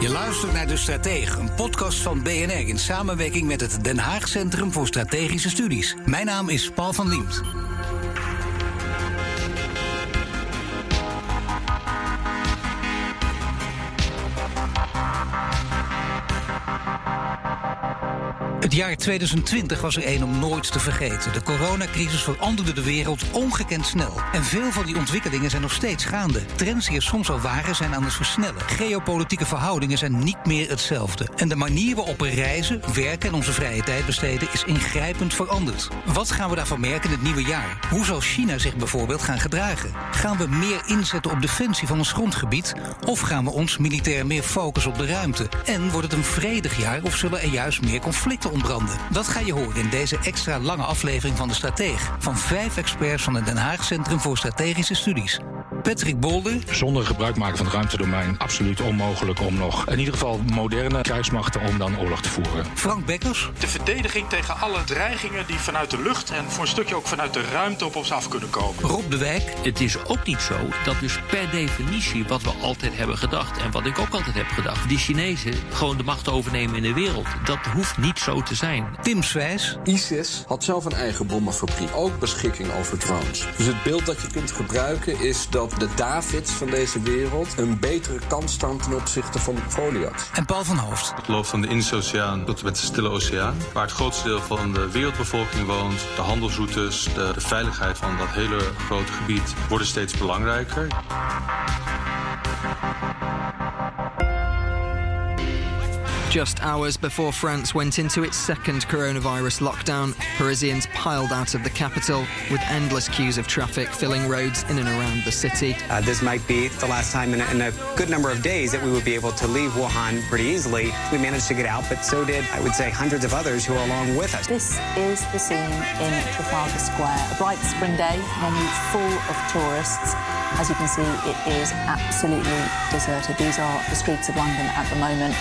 Je luistert naar De Stratege, een podcast van BNR in samenwerking met het Den Haag Centrum voor Strategische Studies. Mijn naam is Paul van Liemt. Jaar 2020 was er één om nooit te vergeten. De coronacrisis veranderde de wereld ongekend snel. En veel van die ontwikkelingen zijn nog steeds gaande. Trends die er soms al waren, zijn aan het versnellen. Geopolitieke verhoudingen zijn niet meer hetzelfde. En de manier waarop we reizen, werken en onze vrije tijd besteden is ingrijpend veranderd. Wat gaan we daarvan merken in het nieuwe jaar? Hoe zal China zich bijvoorbeeld gaan gedragen? Gaan we meer inzetten op defensie van ons grondgebied? Of gaan we ons militair meer focussen op de ruimte? En wordt het een vredig jaar of zullen er juist meer conflicten ontbranden? Dat ga je horen in deze extra lange aflevering van De Strateeg. Van vijf experts van het Den Haag Centrum voor Strategische Studies. Patrick Bolder, Zonder gebruik maken van het ruimtedomein absoluut onmogelijk om nog in ieder geval moderne krijgsmachten om dan oorlog te voeren. Frank Bekkers, De verdediging tegen alle dreigingen die vanuit de lucht en voor een stukje ook vanuit de ruimte op ons af kunnen komen. Rob de Wijk, Het is ook niet zo dat dus per definitie wat we altijd hebben gedacht... en wat ik ook altijd heb gedacht... die Chinezen gewoon de macht overnemen in de wereld. Dat hoeft niet zo te zijn. Tim Swijs, ISIS had zelf een eigen bommenfabriek, ook beschikking over drones. Dus het beeld dat je kunt gebruiken is dat de Davids van deze wereld een betere kans staan ten opzichte van Goliath. en Paul van Hoofd. Het loopt van de Indische Oceaan tot en met de Stille Oceaan, waar het grootste deel van de wereldbevolking woont. De handelsroutes, de, de veiligheid van dat hele grote gebied worden steeds belangrijker. Just hours before France went into its second coronavirus lockdown, Parisians piled out of the capital with endless queues of traffic filling roads in and around the city. Uh, this might be the last time in a, in a good number of days that we would be able to leave Wuhan pretty easily. We managed to get out, but so did, I would say, hundreds of others who are along with us. This is the scene in Trafalgar Square. A bright spring day, venue full of tourists. As you can see, it is absolutely deserted. These are the streets of London at the moment.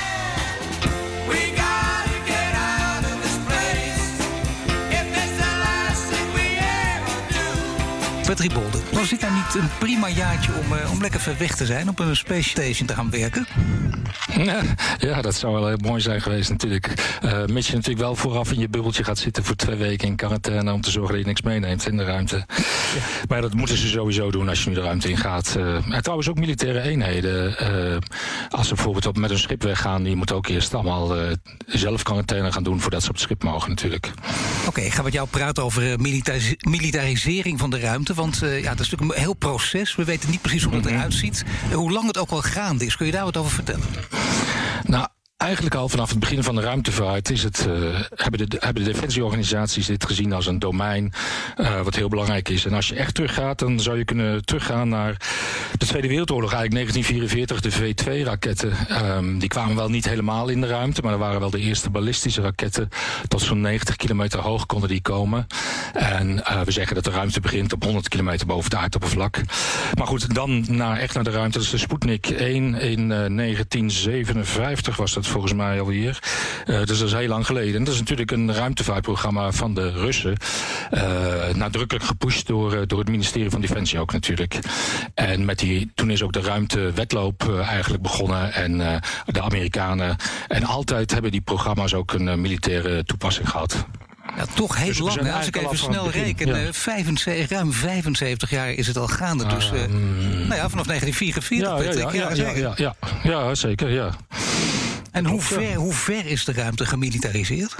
Patrick Bolder. Was dit nou niet een prima jaartje om, eh, om lekker ver weg te zijn... op een space station te gaan werken? Ja, dat zou wel heel mooi zijn geweest natuurlijk. Eh mits je natuurlijk wel vooraf in je bubbeltje gaat zitten voor twee weken in quarantaine om te zorgen dat je niks meeneemt in de ruimte. Maar dat moeten ze sowieso doen als je nu de ruimte ingaat. Eh en trouwens ook militaire eenheden. eh, als ze bijvoorbeeld op, met een schip weggaan, die moeten ook eerst allemaal zelf quarantaine gaan doen voordat ze op het schip mogen natuurlijk. Oké, ik ga met jou praten over militaris- militarisering van de ruimte. Want ja, dat is natuurlijk een heel proces. We weten niet precies hoe dat eruit ziet. Hoe lang het ook al gaande is. Kun je daar wat over vertellen? Nou, eigenlijk al vanaf het begin van de ruimtevaart is het, eh, hebben, de, hebben de defensieorganisaties dit gezien als een domein eh, wat heel belangrijk is. En als je echt teruggaat, dan zou je kunnen teruggaan naar de Tweede Wereldoorlog, eigenlijk 1944, de V2-raketten. Ehm, die kwamen wel niet helemaal in de ruimte, maar dat waren wel de eerste ballistische raketten. Tot zo'n 90 kilometer hoog konden die komen. En eh, we zeggen dat de ruimte begint op 100 kilometer boven het aardoppervlak. Maar goed, dan naar, echt naar de ruimte. Dat is de Sputnik 1 in eh, 1957 was dat volgens mij alweer. Eh, dus dat is heel lang geleden. En dat is natuurlijk een ruimtevaartprogramma van de Russen. Eh, nadrukkelijk gepusht door, eh, door het ministerie van Defensie ook natuurlijk. En met die, toen is ook de ruimtewetloop eh, eigenlijk begonnen. En de Amerikanen. En altijd hebben die programma's ook een militaire toepassing gehad. Ja, toch heel Dus lang. hè. Als ik even snel reken, ja. 75, ruim 75 jaar is het al gaande. Dus, eh, nou ja, vanaf 1944, Ah, mm. ja, ja, ja, ja, zeker. ja, ja, zeker, ja. En hoe ver, hoe ver is de ruimte gemilitariseerd?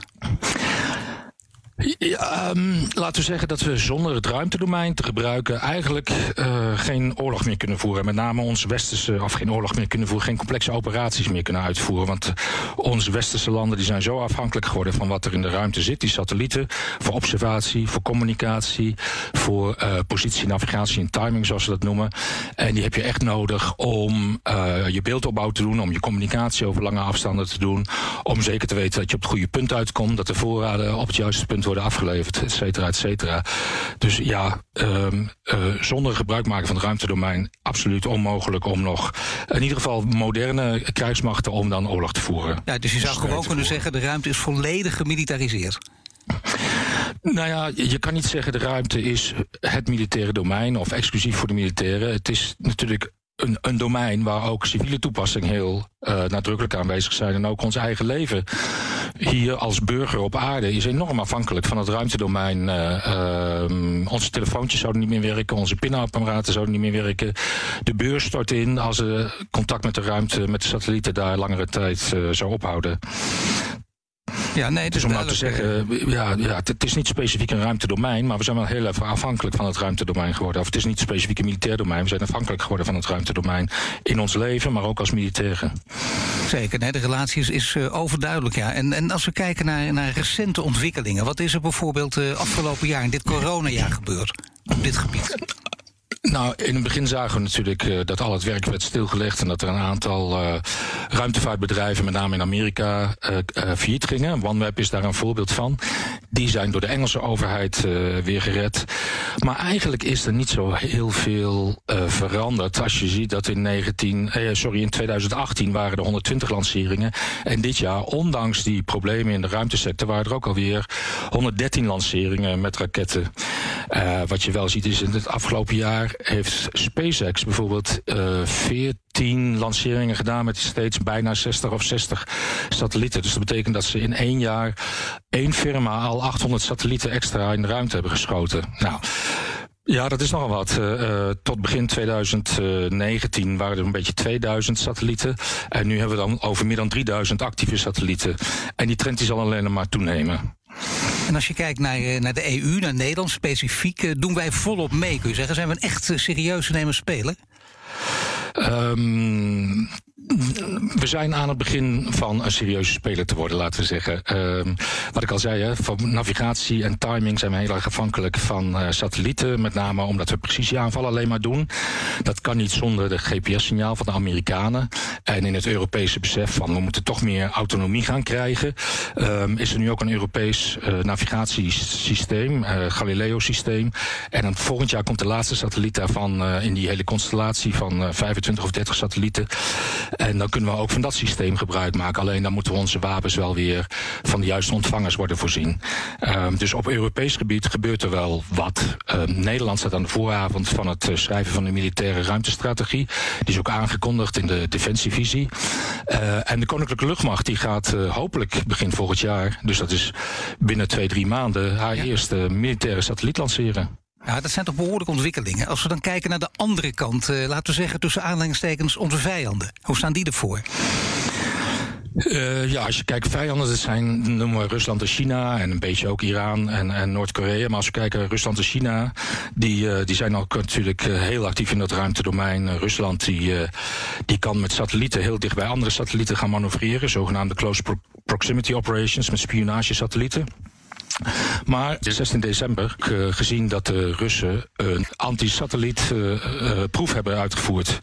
Ja, um, laten we zeggen dat we zonder het ruimtedomein te gebruiken eigenlijk uh, geen oorlog meer kunnen voeren. Met name onze westerse, of geen oorlog meer kunnen voeren, geen complexe operaties meer kunnen uitvoeren. Want onze westerse landen die zijn zo afhankelijk geworden van wat er in de ruimte zit. Die satellieten voor observatie, voor communicatie, voor uh, positie, navigatie en timing zoals ze dat noemen. En die heb je echt nodig om uh, je beeldopbouw te doen, om je communicatie over lange afstanden te doen. Om zeker te weten dat je op het goede punt uitkomt, dat de voorraden op het juiste punt worden afgeleverd, et cetera, et cetera. Dus ja, um, uh, zonder gebruik maken van het ruimtedomein absoluut onmogelijk om nog in ieder geval moderne krijgsmachten om dan oorlog te voeren. Ja, dus je zou gewoon kunnen zeggen de ruimte is volledig gemilitariseerd. Nou ja, je kan niet zeggen de ruimte is het militaire domein of exclusief voor de militairen. Het is natuurlijk een, een domein waar ook civiele toepassingen heel uh, nadrukkelijk aanwezig zijn. En ook ons eigen leven hier als burger op aarde is enorm afhankelijk van het ruimtedomein. Uh, uh, onze telefoontjes zouden niet meer werken, onze pinapparaten zouden niet meer werken. De beurs stort in als er contact met de ruimte, met de satellieten daar langere tijd uh, zou ophouden. Ja, nee, dus om nou te zeggen, ja, ja, het is niet specifiek een ruimtedomein, maar we zijn wel heel erg afhankelijk van het ruimtedomein geworden. Of het is niet specifiek een militair domein, we zijn afhankelijk geworden van het ruimtedomein in ons leven, maar ook als militairen. Zeker, nee, de relatie is, is uh, overduidelijk, ja. En, en als we kijken naar, naar recente ontwikkelingen, wat is er bijvoorbeeld afgelopen jaar in dit coronajaar gebeurd op dit gebied? Nou, in het begin zagen we natuurlijk uh, dat al het werk werd stilgelegd en dat er een aantal uh, ruimtevaartbedrijven, met name in Amerika, uh, failliet gingen. OneWeb is daar een voorbeeld van. Die zijn door de Engelse overheid weer gered. Maar eigenlijk is er niet zo heel veel veranderd. Als je ziet dat in, 19, sorry, in 2018 waren er 120 lanceringen. En dit jaar, ondanks die problemen in de ruimtesector, waren er ook alweer 113 lanceringen met raketten. wat je wel ziet is in het afgelopen jaar heeft SpaceX bijvoorbeeld uh, 14 lanceringen gedaan met steeds bijna 60 of 60 satellieten. Dus dat betekent dat ze in één jaar één firma al 800 satellieten extra in de ruimte hebben geschoten. Nou. Ja, dat is nogal wat. Uh, tot begin 2019 waren er een beetje 2000 satellieten. En nu hebben we dan over meer dan 3000 actieve satellieten. En die trend die zal alleen maar toenemen. En als je kijkt naar, naar de EU, naar Nederland specifiek, doen wij volop mee, kun je zeggen. Zijn we een echt serieus nemen speler? Um, we zijn aan het begin van een serieuze speler te worden, laten we zeggen. Uh, wat ik al zei, hè, van navigatie en timing zijn we heel erg afhankelijk van uh, satellieten. Met name omdat we precisieaanvallen alleen maar doen. Dat kan niet zonder de GPS-signaal van de Amerikanen. En in het Europese besef van we moeten toch meer autonomie gaan krijgen. Um, is er nu ook een Europees uh, navigatiesysteem, uh, Galileo-systeem. En dan volgend jaar komt de laatste satelliet daarvan in die hele constellatie van 25 of 30 satellieten. En dan kunnen we ook van dat systeem gebruik maken. Alleen dan moeten we onze wapens wel weer van de juiste ontvangers worden voorzien. Um, dus op Europees gebied gebeurt er wel wat. Um, Nederland staat aan de vooravond van het uh, schrijven van de militaire ruimtestrategie. Die is ook aangekondigd in de defensievisie. Uh, en de Koninklijke Luchtmacht die gaat uh, hopelijk begin volgend jaar, dus dat is binnen twee, drie maanden, haar ja. eerste militaire satelliet lanceren. Ja, dat zijn toch behoorlijke ontwikkelingen. Als we dan kijken naar de andere kant, uh, laten we zeggen tussen aanleidingstekens onze vijanden. Hoe staan die ervoor? Uh, ja, als je kijkt, vijanden, dat zijn noemen we Rusland en China en een beetje ook Iran en, en Noord-Korea. Maar als we kijken, Rusland en China, die, uh, die zijn ook natuurlijk heel actief in dat ruimtedomein. Rusland die, die kan met satellieten heel dicht bij andere satellieten gaan manoeuvreren, zogenaamde close pro proximity operations met spionagesatellieten. Maar 16 december, gezien dat de Russen een anti-satellietproef uh, hebben uitgevoerd.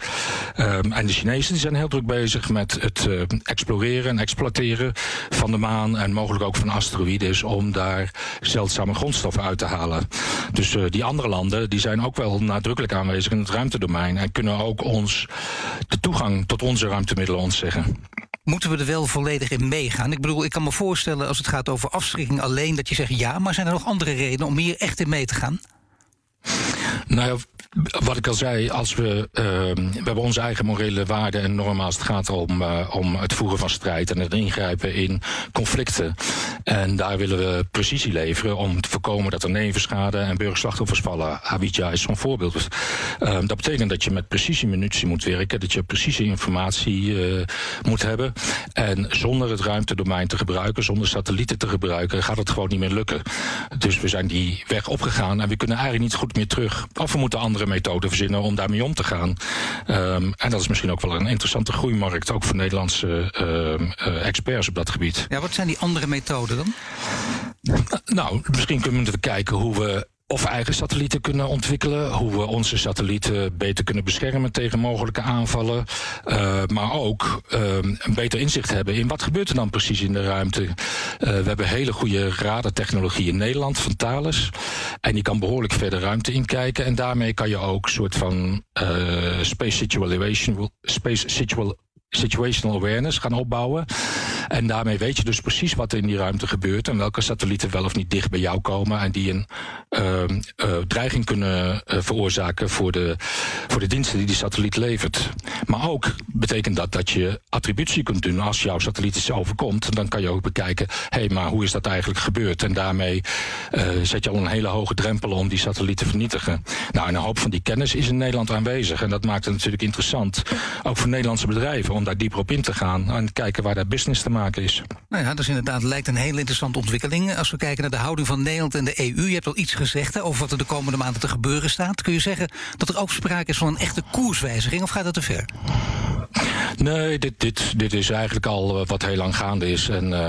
Um, en de Chinezen die zijn heel druk bezig met het exploreren en exploiteren van de maan en mogelijk ook van asteroïdes om daar zeldzame grondstoffen uit te halen. Dus die andere landen die zijn ook wel nadrukkelijk aanwezig in het ruimtedomein en kunnen ook ons de toegang tot onze ruimtemiddelen ontzeggen moeten we er wel volledig in meegaan? Ik bedoel, ik kan me voorstellen als het gaat over afschrikking alleen dat je zegt ja, maar zijn er nog andere redenen om hier echt in mee te gaan? Nou ja, wat ik al zei, als we, uh, we hebben onze eigen morele waarden en normen als het gaat om, uh, om het voeren van strijd en het ingrijpen in conflicten. En daar willen we precisie leveren om te voorkomen dat er nevenschade en burgerslachtoffers vallen. Abidja is zo'n voorbeeld. Uh, dat betekent dat je met precisie munitie moet werken, dat je precieze informatie uh, moet hebben. En zonder het ruimtedomein te gebruiken, zonder satellieten te gebruiken, gaat het gewoon niet meer lukken. Dus we zijn die weg opgegaan en we kunnen eigenlijk niet goed meer terug. Of we moeten andere methoden verzinnen om daarmee om te gaan. Um, en dat is misschien ook wel een interessante groeimarkt, ook voor Nederlandse uh, uh, experts op dat gebied. Ja, wat zijn die andere methoden dan? Nou, misschien kunnen we kijken hoe we of eigen satellieten kunnen ontwikkelen, hoe we onze satellieten beter kunnen beschermen tegen mogelijke aanvallen, uh, maar ook uh, een beter inzicht hebben in wat gebeurt er dan precies in de ruimte. Uh, we hebben hele goede radartechnologie in Nederland van Thales en die kan behoorlijk verder ruimte inkijken en daarmee kan je ook een soort van space situation, space situation situational awareness gaan opbouwen. En daarmee weet je dus precies wat er in die ruimte gebeurt en welke satellieten wel of niet dicht bij jou komen en die een uh, uh, dreiging kunnen uh, veroorzaken voor de, voor de diensten die die satelliet levert. Maar ook betekent dat dat je attributie kunt doen als jouw satelliet iets overkomt. Dan kan je ook bekijken, hé, hey, maar hoe is dat eigenlijk gebeurd? En daarmee zet je al een hele hoge drempel om die satelliet te vernietigen. Nou, en een hoop van die kennis is in Nederland aanwezig. En dat maakt het natuurlijk interessant, ook voor Nederlandse bedrijven, om daar dieper op in te gaan en kijken waar daar business te maken is. Nou ja, dat is inderdaad lijkt een hele interessante ontwikkeling. Als we kijken naar de houding van Nederland en de EU, je hebt al iets gezegd hè, over wat er de komende maanden te gebeuren staat. Kun je zeggen dat er ook sprake is van een echte koerswijziging of gaat dat te ver? Nee, dit, dit, dit is eigenlijk al wat heel lang gaande is. En uh,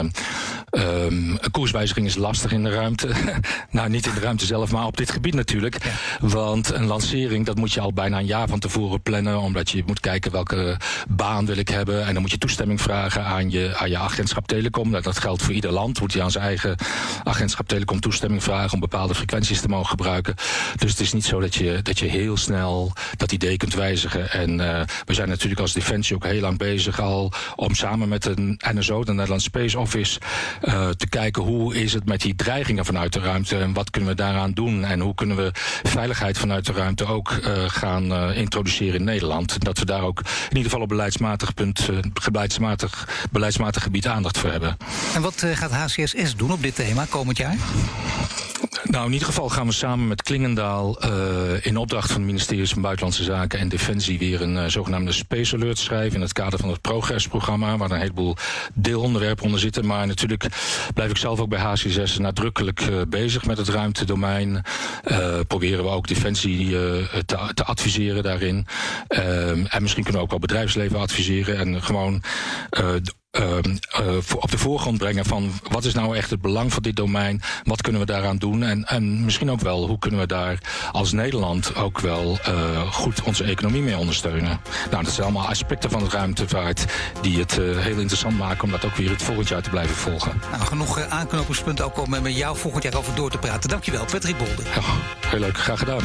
um, een koerswijziging is lastig in de ruimte. nou, niet in de ruimte zelf, maar op dit gebied natuurlijk. Ja. Want een lancering, dat moet je al bijna een jaar van tevoren plannen. Omdat je moet kijken welke baan wil ik hebben. En dan moet je toestemming vragen aan je, aan je agentschap Telecom. Dat, dat geldt voor ieder land. Moet je aan zijn eigen agentschap Telecom toestemming vragen om bepaalde frequenties te mogen gebruiken. Dus het is niet zo dat je, dat je heel snel dat idee kunt wijzigen. En uh, we zijn natuurlijk als Defensie ook heel lang bezig al om samen met de NSO, de Nederlandse Space Office, uh, te kijken hoe is het met die dreigingen vanuit de ruimte en wat kunnen we daaraan doen en hoe kunnen we veiligheid vanuit de ruimte ook uh, gaan introduceren in Nederland. Dat we daar ook in ieder geval op beleidsmatig punt, beleidsmatig, beleidsmatig gebied aandacht voor hebben. En wat gaat HCSS doen op dit thema komend jaar? Nou, in ieder geval gaan we samen met Klingendaal uh, in opdracht van het ministerie van Buitenlandse Zaken en Defensie weer een uh, zogenaamde Space Alert schrijven in het kader van het Progress-programma, waar een heleboel deelonderwerpen onder zitten. Maar natuurlijk blijf ik zelf ook bij HC6 nadrukkelijk uh, bezig met het ruimtedomein. proberen we ook Defensie te, te, adviseren daarin. Ehm, en misschien kunnen we ook wel bedrijfsleven adviseren en gewoon uh, uh, op de voorgrond brengen van wat is nou echt het belang van dit domein, wat kunnen we daaraan doen en, en misschien ook wel hoe kunnen we daar als Nederland ook wel uh, goed onze economie mee ondersteunen. Nou, dat zijn allemaal aspecten van het ruimtevaart die het heel interessant maken om dat ook weer het volgend jaar te blijven volgen. Nou, genoeg aanknopingspunten ook om met jou volgend jaar over door te praten. Dankjewel, Patrick Bolder. Ja, heel leuk, graag gedaan.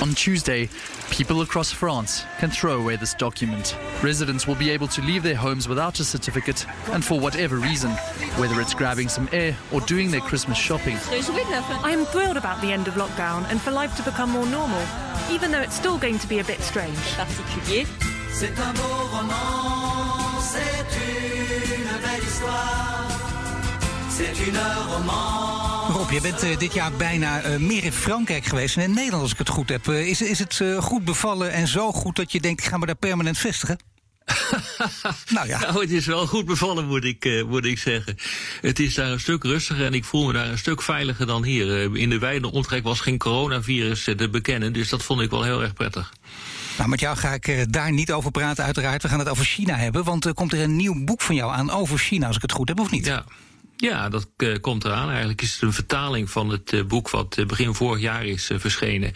On Tuesday, people across France can throw away this document. Residents will be able to leave their homes without a certificate and for whatever reason, whether it's grabbing some air or doing their Christmas shopping. I am thrilled about the end of lockdown and for life to become more normal, even though it's still going to be a bit strange. Rob, je bent uh, dit jaar bijna uh, meer in Frankrijk geweest en in Nederland, als ik het goed heb. Uh, is, is het goed bevallen en zo goed dat je denkt, ik ga me daar permanent vestigen? nou ja. Nou, het is wel goed bevallen, moet ik, moet ik zeggen. Het is daar een stuk rustiger en ik voel me daar een stuk veiliger dan hier. in de wijde omtrek was geen coronavirus te bekennen, dus dat vond ik wel heel erg prettig. Nou, met jou ga ik daar niet over praten, uiteraard. We gaan het over China hebben, want er komt er een nieuw boek van jou aan over China, als ik het goed heb, of niet? Ja. Ja, dat uh, komt eraan. Eigenlijk is het een vertaling van het uh, boek wat uh, begin vorig jaar is verschenen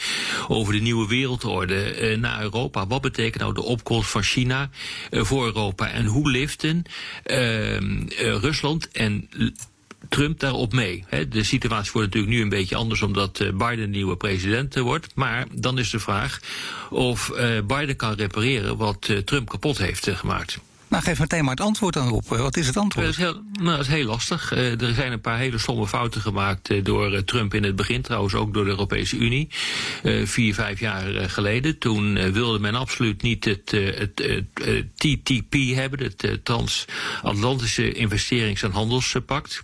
over de nieuwe wereldorde naar Europa. Wat betekent nou de opkomst van China voor Europa en hoe liften ehm, Rusland en Trump daarop mee. De situatie wordt natuurlijk nu een beetje anders omdat Biden nieuwe president wordt. Maar dan is de vraag of Biden kan repareren wat Trump kapot heeft gemaakt. Nou, geef meteen maar het antwoord dan op. Wat is het antwoord? Dat is heel, nou, dat is heel lastig. Uh, er zijn een paar hele stomme fouten gemaakt uh, door uh, Trump in het begin. Trouwens ook door de Europese Unie. vier, vijf jaar geleden. Toen wilde men absoluut niet het, het, TTP hebben. Het Transatlantische Investerings- en Handelspact.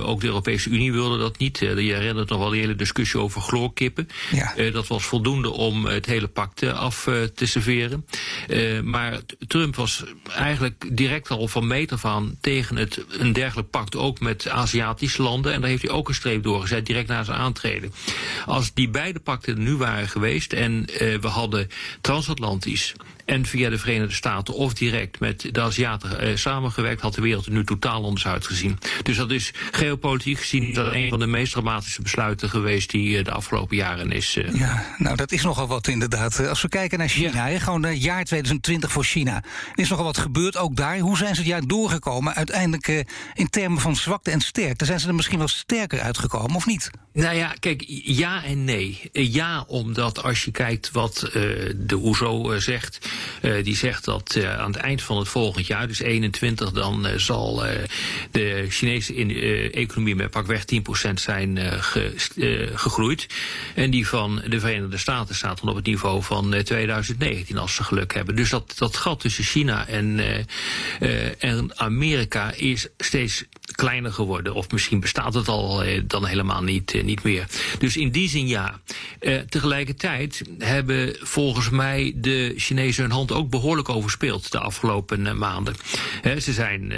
ook de Europese Unie wilde dat niet. je herinnert nog wel die hele discussie over chloorkippen. Ja. dat was voldoende om het hele pact af te serveren. maar Trump was eigenlijk direct al van meet af aan tegen het, een dergelijk pact ook met Aziatische landen. En daar heeft hij ook een streep doorgezet direct na zijn aantreden. Als die beide pakten er nu waren geweest en uh, we hadden transatlantisch en via de Verenigde Staten of direct met de Aziaten eh, samengewerkt, had de wereld er nu totaal anders uitgezien. Dus dat is geopolitiek gezien dat een van de meest dramatische besluiten geweest die uh, de afgelopen jaren is. Uh. Ja, nou dat is nogal wat inderdaad. Als we kijken naar China, ja. gewoon het jaar 2020 voor China. Er is nogal wat gebeurd, ook daar. Hoe zijn ze het jaar doorgekomen? Uiteindelijk in termen van zwakte en sterkte, zijn ze er misschien wel sterker uitgekomen of niet? Nou ja, kijk, ja en nee. Ja, omdat als je kijkt wat uh, de OESO zegt, uh, die zegt dat uh, aan het eind van het volgend jaar, dus 21, dan zal de Chinese in, economie met pakweg 10% zijn ge, gegroeid. En die van de Verenigde Staten staat dan op het niveau van 2019, als ze geluk hebben. Dus dat, dat gat tussen China en, en Amerika is steeds kleiner geworden. Of misschien bestaat het al dan helemaal niet niet meer. Dus in die zin ja. Uh, tegelijkertijd hebben volgens mij de Chinezen hun hand ook behoorlijk overspeeld de afgelopen uh, maanden. Ze zijn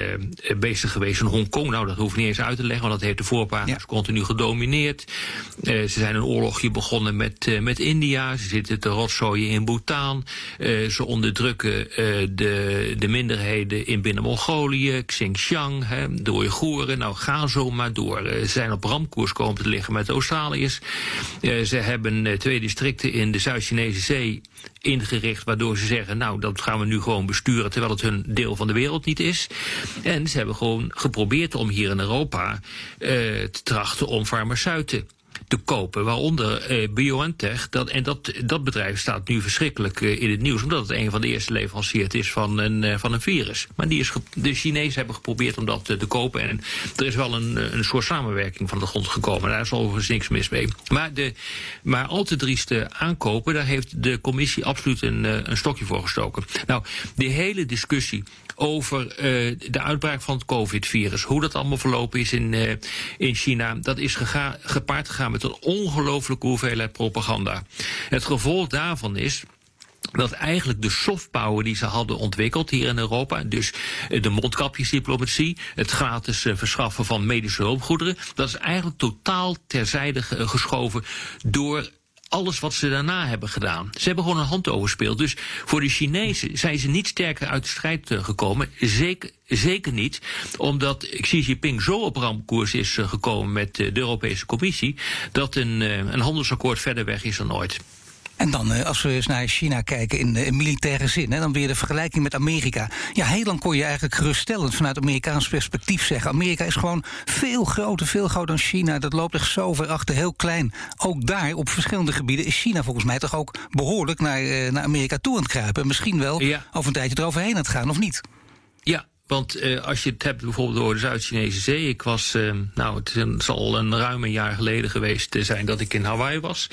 bezig geweest in Hongkong. Nou, dat hoef ik niet eens uit te leggen, want dat heeft de voorpagina's ja. continu gedomineerd. ze zijn een oorlogje begonnen met, met India. Ze zitten te rotzooien in Bhutan. ze onderdrukken de, de minderheden in binnen Mongolië, Xinjiang, he, de Nou, ga zo maar door. ze zijn op ramkoers komen te liggen met de Australiërs. Uh, ze hebben uh, twee districten in de Zuid-Chinese Zee ingericht, waardoor ze zeggen, nou, dat gaan we nu gewoon besturen, terwijl het hun deel van de wereld niet is. En ze hebben gewoon geprobeerd om hier in Europa te trachten om farmaceuten te kopen. Waaronder eh, BioNTech. Dat, en dat, dat bedrijf staat nu verschrikkelijk eh, in het nieuws. Omdat het een van de eerste leveranciers is van een, eh, van een virus. Maar die is de Chinezen hebben geprobeerd om dat te kopen. En er is wel een, een soort samenwerking van de grond gekomen. Daar is overigens niks mis mee. Maar, de, maar al te drieste aankopen, daar heeft de commissie absoluut een, een stokje voor gestoken. Nou, die hele discussie over de uitbraak van het COVID-virus. Hoe dat allemaal verlopen is in, in China. Dat is gepaard gegaan met een ongelooflijke hoeveelheid propaganda. Het gevolg daarvan is dat eigenlijk de soft power die ze hadden ontwikkeld hier in Europa, dus eh, de mondkapjesdiplomatie, het gratis verschaffen van medische hulpgoederen, dat is eigenlijk totaal terzijde geschoven door alles wat ze daarna hebben gedaan. Ze hebben gewoon een hand overspeeld. Dus voor de Chinezen zijn ze niet sterker uit de strijd uh, gekomen. Zeker, zeker niet omdat Xi Jinping zo op ramkoers is uh, gekomen met uh, de Europese Commissie... dat een, een handelsakkoord verder weg is dan ooit. En dan, eh, als we eens naar China kijken in, in militaire zin, hè, dan weer de vergelijking met Amerika. Ja, heel lang kon je eigenlijk geruststellend vanuit Amerikaans perspectief zeggen: Amerika is gewoon veel groter, veel groter dan China. Dat loopt echt zo ver achter, heel klein. Ook daar, op verschillende gebieden, is China volgens mij toch ook behoorlijk naar, eh, naar Amerika toe aan het kruipen. Misschien wel ja. over een tijdje eroverheen aan het gaan, of niet? Want uh, als je het hebt bijvoorbeeld over de Zuid-Chinese Zee. Ik was, uh, nou, het zal een ruim een jaar geleden geweest zijn dat ik in Hawaii was.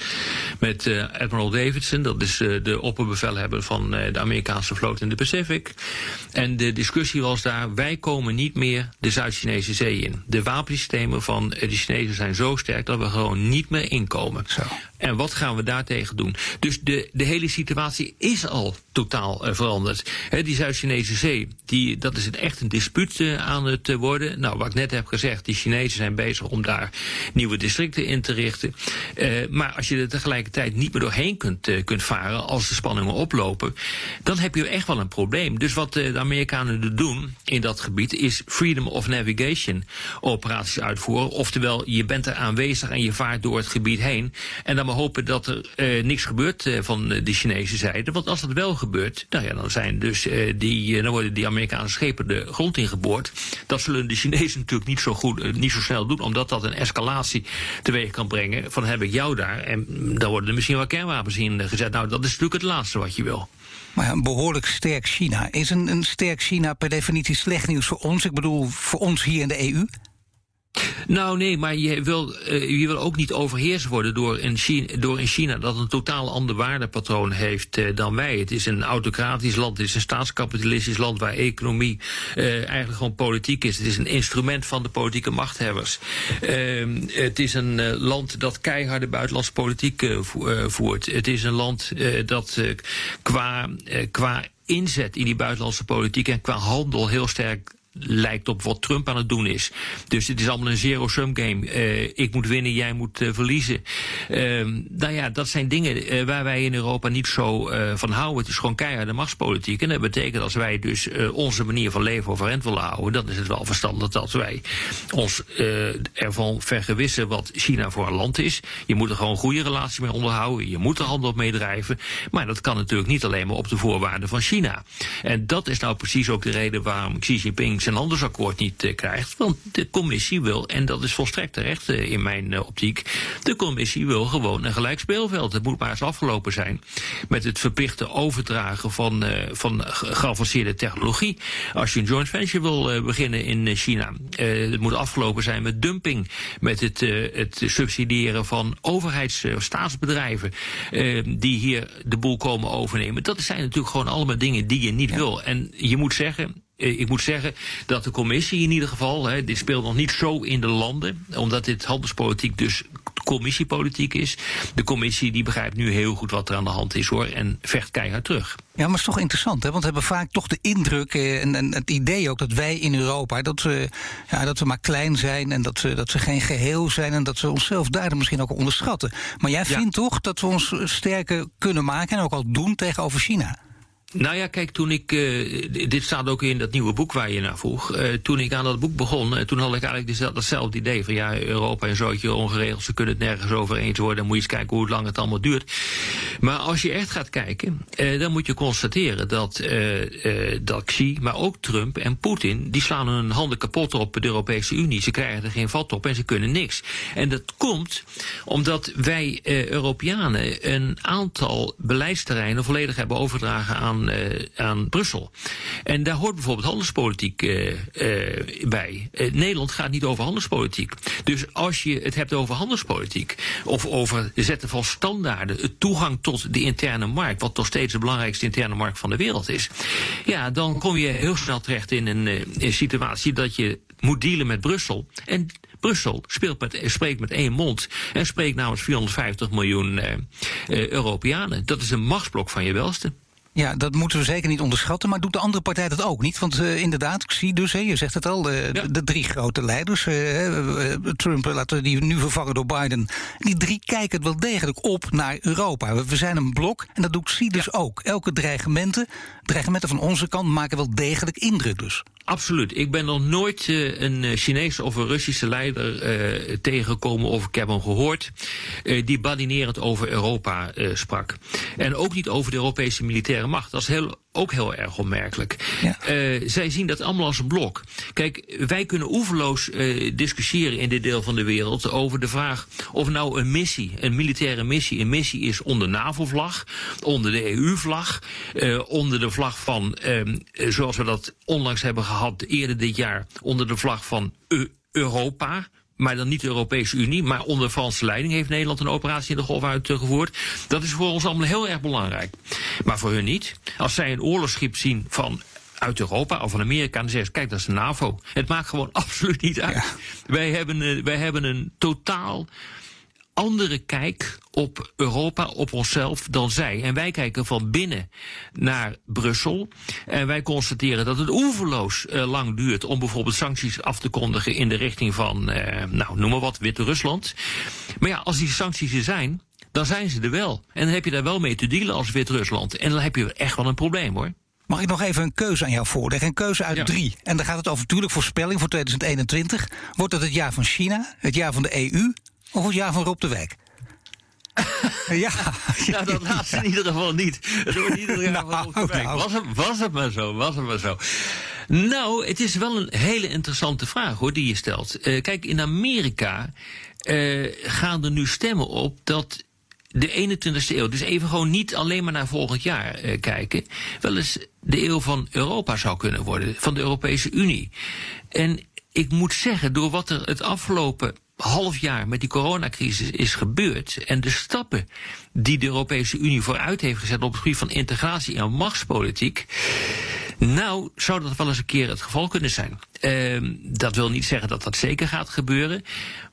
Met uh, Admiral Davidson, dat is de opperbevelhebber van de Amerikaanse vloot in de Pacific. En de discussie was daar, wij komen niet meer de Zuid-Chinese Zee in. De wapensystemen van de Chinezen zijn zo sterk dat we gewoon niet meer inkomen. Zo. En wat gaan we daartegen doen? Dus de, de hele situatie is al totaal uh, veranderd. Die Zuid-Chinese Zee, die, dat is het echt een dispuut uh, aan het uh, worden. Nou, wat ik net heb gezegd, die Chinezen zijn bezig om daar nieuwe districten in te richten. maar als je er tegelijkertijd niet meer doorheen kunt, kunt varen als de spanningen oplopen, dan heb je echt wel een probleem. Dus wat de Amerikanen doen in dat gebied is freedom of navigation operaties uitvoeren. Oftewel, je bent er aanwezig en je vaart door het gebied heen. En dan hopen dat er uh, niks gebeurt uh, van de Chinese zijde. Want als dat wel gebeurt, nou ja, dan, zijn dus, uh, die, dan worden die Amerikaanse schepen de grond ingeboord. Dat zullen de Chinezen natuurlijk niet zo, goed, niet zo snel doen, omdat dat een escalatie teweeg kan brengen. Van heb ik jou daar en dan worden er misschien wel kernwapens in gezet. Nou, dat is natuurlijk het laatste wat je wil. Maar een behoorlijk sterk China. Is een, een sterk China per definitie slecht nieuws voor ons? Ik bedoel, voor ons hier in de EU? Nou nee, maar je wil, uh, je wil ook niet overheerst worden door een, China, door China dat een totaal ander waardepatroon heeft uh, dan wij. Het is een autocratisch land, het is een staatskapitalistisch land waar economie uh, eigenlijk gewoon politiek is. Het is een instrument van de politieke machthebbers. Ehm, het is een land dat keiharde buitenlandse politiek voert. Het is een land dat qua, qua inzet in die buitenlandse politiek en qua handel heel sterk lijkt op wat Trump aan het doen is. Dus het is allemaal een zero-sum game. Uh, ik moet winnen, jij moet uh, verliezen. Uh, nou ja, dat zijn dingen uh, waar wij in Europa niet zo van houden. Het is gewoon keiharde machtspolitiek. En dat betekent als wij dus onze manier van leven overeind willen houden... dan is het wel verstandig dat wij ons ervan vergewissen wat China voor een land is. Je moet er gewoon goede relaties mee onderhouden. Je moet er handel op meedrijven. Maar dat kan natuurlijk niet alleen maar op de voorwaarden van China. En dat is nou precies ook de reden waarom Xi Jinping zijn handelsakkoord niet uh, krijgt. Want de commissie wil, en dat is volstrekt terecht uh, in mijn uh, optiek, de commissie wil gewoon een gelijk speelveld. Het moet maar eens afgelopen zijn met het verplichte overdragen van, van geavanceerde technologie. Als je een joint venture wil beginnen in China, het moet afgelopen zijn met dumping, met het, het subsidiëren van overheids- staatsbedrijven die hier de boel komen overnemen. Dat zijn natuurlijk gewoon allemaal dingen die je niet ja. wil. En je moet zeggen, eh, ik moet zeggen dat de commissie in ieder geval, hè, dit speelt nog niet zo in de landen, omdat dit handelspolitiek dus commissiepolitiek is. De commissie die begrijpt nu heel goed wat er aan de hand is hoor en vecht keihard terug. Ja, maar het is toch interessant, hè? want we hebben vaak toch de indruk eh, en, en, het idee ook dat wij in Europa, dat we, ja, dat we maar klein zijn en dat we, dat we geen geheel zijn en dat we onszelf daardoor misschien ook onderschatten. Maar jij vindt toch dat we ons sterker kunnen maken en ook al doen tegenover China? Nou ja, kijk, toen ik, uh, dit staat ook in dat nieuwe boek waar je naar vroeg. Uh, toen ik aan dat boek begon, uh, toen had ik eigenlijk datzelfde idee van ja, Europa en zootje ongeregeld, ze kunnen het nergens over eens worden. Dan moet je eens kijken hoe lang het allemaal duurt. Maar als je echt gaat kijken, dan moet je constateren dat, dat Xi, maar ook Trump en Poetin, die slaan hun handen kapot op de Europese Unie. Ze krijgen er geen vat op en ze kunnen niks. En dat komt omdat wij Europeanen een aantal beleidsterreinen volledig hebben overgedragen aan uh, aan Brussel. En daar hoort bijvoorbeeld handelspolitiek uh, uh, bij. Nederland gaat niet over handelspolitiek. Dus als je het hebt over handelspolitiek, of over het zetten van standaarden, het toegang tot de interne markt, wat nog steeds de belangrijkste interne markt van de wereld is, ja, dan kom je heel snel terecht in een, situatie dat je moet dealen met Brussel. En Brussel speelt met, spreekt met één mond en spreekt namens 450 miljoen uh, Europeanen. Dat is een machtsblok van je welste. Ja, dat moeten we zeker niet onderschatten. Maar doet de andere partij dat ook niet? Want uh, inderdaad, ik zie dus, hè, je zegt het al, de, ja. de drie grote leiders. Uh, Trump laten we die nu vervangen door Biden. Die drie kijken wel degelijk op naar Europa. We, we zijn een blok en dat doet Xi dus ja. ook. Elke dreigementen, dreigementen van onze kant maken wel degelijk indruk dus. Absoluut. Ik ben nog nooit uh, een Chinese of een Russische leider uh, tegengekomen of ik heb hem gehoord uh, die badinerend over Europa sprak. En ook niet over de Europese militaire macht. Dat is heel, ook heel erg opmerkelijk. Ja. zij zien dat allemaal als een blok. Kijk, wij kunnen oeverloos discussiëren in dit deel van de wereld over de vraag of nou een missie, een militaire missie, een missie is onder NAVO-vlag, onder de EU-vlag, onder de vlag van, zoals we dat onlangs hebben gehad gehad eerder dit jaar onder de vlag van Europa. Maar dan niet de Europese Unie, maar onder Franse leiding heeft Nederland een operatie in de golf uitgevoerd. Dat is voor ons allemaal heel erg belangrijk. Maar voor hun niet. Als zij een oorlogsschip zien van uit Europa of van Amerika. Dan zeggen ze, kijk, dat is de NAVO. Het maakt gewoon absoluut niet uit. Ja. Wij, hebben, wij hebben een totaal andere kijk op Europa, op onszelf dan zij. En wij kijken van binnen naar Brussel. En wij constateren dat het oeverloos uh, lang duurt om bijvoorbeeld sancties af te kondigen in de richting van, uh, nou noem maar wat, Wit-Rusland. Maar ja, als die sancties er zijn, dan zijn ze er wel. En dan heb je daar wel mee te dealen als Wit-Rusland. En dan heb je echt wel een probleem hoor. Mag ik nog even een keuze aan jou voorleggen? Een keuze uit ja. drie. En dan gaat het over natuurlijk voorspelling voor 2021. Wordt het het jaar van China, het jaar van de EU of het jaar van Rob de Wijk? ja. nou, dat laatste in ieder geval niet. Het wordt ieder jaar nou, van Rob de Wijk. Nou. Was, het, was het maar zo, was het maar zo. Nou, het is wel een hele interessante vraag hoor, die je stelt. Uh, kijk, in Amerika uh, gaan er nu stemmen op dat de 21ste eeuw, dus even gewoon niet alleen maar naar volgend jaar uh, kijken, wel eens de eeuw van Europa zou kunnen worden, van de Europese Unie. En ik moet zeggen, door wat er het afgelopen half jaar met die coronacrisis is gebeurd en de stappen die de Europese Unie vooruit heeft gezet op het gebied van integratie en machtspolitiek, nou zou dat wel eens een keer het geval kunnen zijn. Uh, dat wil niet zeggen dat dat zeker gaat gebeuren,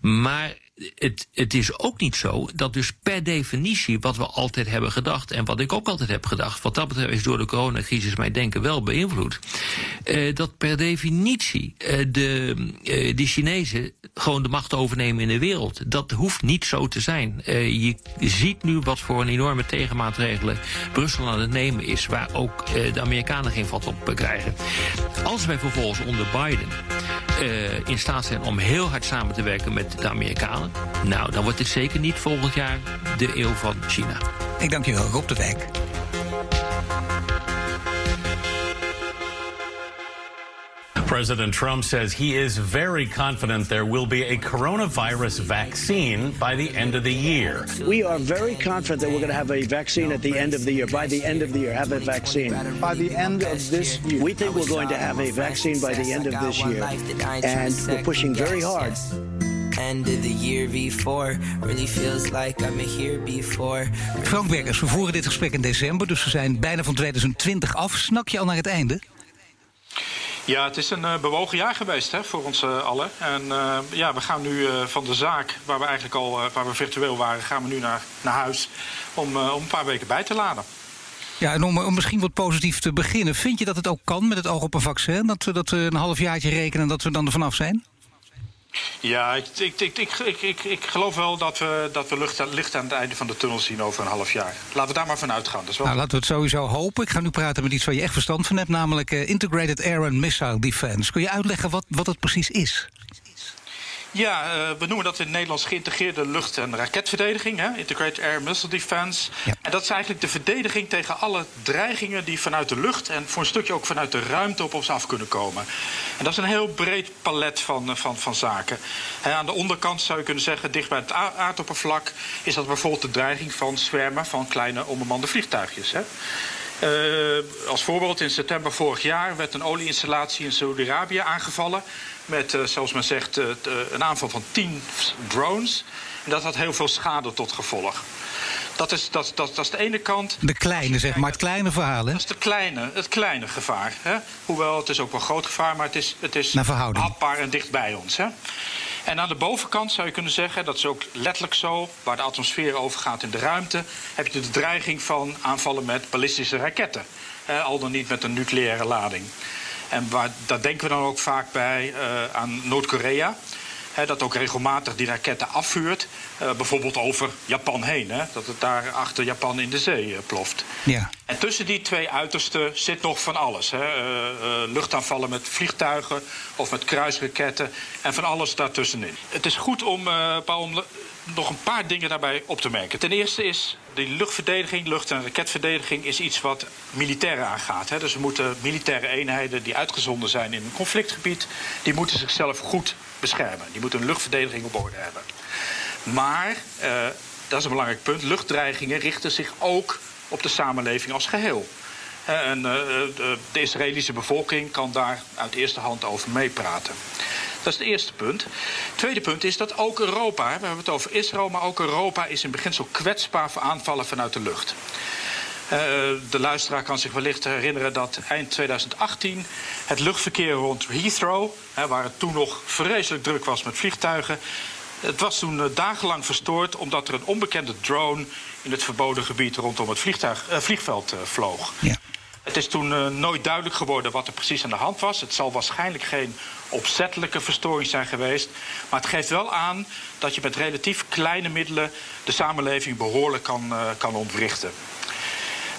maar het, het is ook niet zo dat dus per definitie wat we altijd hebben gedacht en wat ik ook altijd heb gedacht, wat dat betreft is door de coronacrisis mijn denken wel beïnvloed, uh, dat per definitie uh, de, die Chinezen gewoon de macht overnemen in de wereld. Dat hoeft niet zo te zijn. je ziet nu wat voor een enorme tegenmaatregelen Brussel aan het nemen is, waar ook de Amerikanen geen vat op krijgen. Als wij vervolgens onder Biden in staat zijn om heel hard samen te werken met de Amerikanen, nou, dan wordt het zeker niet volgend jaar de eeuw van China. Ik dank je wel, Rob de Wijk. President Trump says he is very confident there will be a coronavirus vaccine by the end of the year. We are very confident that we're going to have a vaccine at the end of the year. By the end of the year, have a vaccine. By the end of this year. We think we're going to have a vaccine by the end of this year. And we're pushing very hard. End of the year before. Really feels like I'm here before. Frank Werkers, we voeren dit gesprek in december, dus we zijn bijna van 2020 af. Snak je al naar het einde? Ja, het is een uh, bewogen jaar geweest hè, voor ons uh, allen. En uh, ja, we gaan nu van de zaak, waar we eigenlijk al waar we virtueel waren, gaan we nu naar, naar huis om, om een paar weken bij te laden. Ja, en om, om, misschien wat positief te beginnen, vind je dat het ook kan met het oog op een vaccin? Dat we, dat we een halfjaartje rekenen en dat we dan er vanaf zijn? Ja, ik, ik, ik, ik, ik, geloof wel dat we, dat we lucht, licht aan het einde van de tunnel zien over een half jaar. Laten we daar maar van uitgaan. Dat is wel... nou, laten we het sowieso hopen. Ik ga nu praten met iets waar je echt verstand van hebt, namelijk uh, Integrated Air and Missile Defense. Kun je uitleggen wat, wat het precies is? Ja, uh, we noemen dat in het Nederlands geïntegreerde lucht- en raketverdediging. Hè? Integrated Air Missile Defense. Ja. En dat is eigenlijk de verdediging tegen alle dreigingen die vanuit de lucht... en voor een stukje ook vanuit de ruimte op ons af kunnen komen. En dat is een heel breed palet van, eh, van, van zaken. Hè, aan de onderkant zou je kunnen zeggen, dicht bij het aardoppervlak... is dat bijvoorbeeld de dreiging van zwermen van kleine onbemande vliegtuigjes. Hè? Uh, als voorbeeld, in september vorig jaar werd een olieinstallatie in Saudi-Arabië aangevallen met, uh, zoals men zegt, uh, een aanval van tien drones. En dat had heel veel schade tot gevolg. Dat is, dat, dat, dat is de ene kant. De kleine, zeg maar, het kleine verhaal, hè? Dat is de kleine, het kleine gevaar. Hè? Hoewel, het is ook wel groot gevaar, maar het is, het is hapbaar en dicht bij ons. Hè? En aan de bovenkant zou je kunnen zeggen, dat is ook letterlijk zo, waar de atmosfeer overgaat in de ruimte, heb je de dreiging van aanvallen met ballistische raketten. al dan niet met een nucleaire lading. En waar, daar denken we dan ook vaak bij uh, aan Noord-Korea. dat ook regelmatig die raketten afvuurt. Uh, bijvoorbeeld over Japan heen. Hè, dat het daar achter Japan in de zee uh, ploft. Ja. En tussen die twee uitersten zit nog van alles. Hè. luchtaanvallen met vliegtuigen of met kruisraketten. En van alles daartussenin. Het is goed om, om nog een paar dingen daarbij op te merken. Ten eerste is die luchtverdediging, lucht- en raketverdediging, is iets wat militairen aangaat. Hè. Dus we moeten militaire eenheden die uitgezonden zijn in een conflictgebied, die moeten zichzelf goed beschermen. Die moeten een luchtverdediging op orde hebben. Maar, uh, dat is een belangrijk punt, luchtdreigingen richten zich ook op de samenleving als geheel. En uh, de Israëlische bevolking kan daar uit eerste hand over meepraten. Dat is het eerste punt. Het tweede punt is dat ook Europa, we hebben het over Israël, maar ook Europa is in beginsel kwetsbaar voor aanvallen vanuit de lucht. Uh, de luisteraar kan zich wellicht herinneren dat eind 2018 het luchtverkeer rond Heathrow, hè, waar het toen nog vreselijk druk was met vliegtuigen, het was toen uh, dagenlang verstoord omdat er een onbekende drone in het verboden gebied rondom het vliegtuig, uh, vliegveld vloog. Ja. Het is toen nooit duidelijk geworden wat er precies aan de hand was. Het zal waarschijnlijk geen opzettelijke verstoring zijn geweest. Maar het geeft wel aan dat je met relatief kleine middelen de samenleving behoorlijk kan, uh, kan ontwrichten.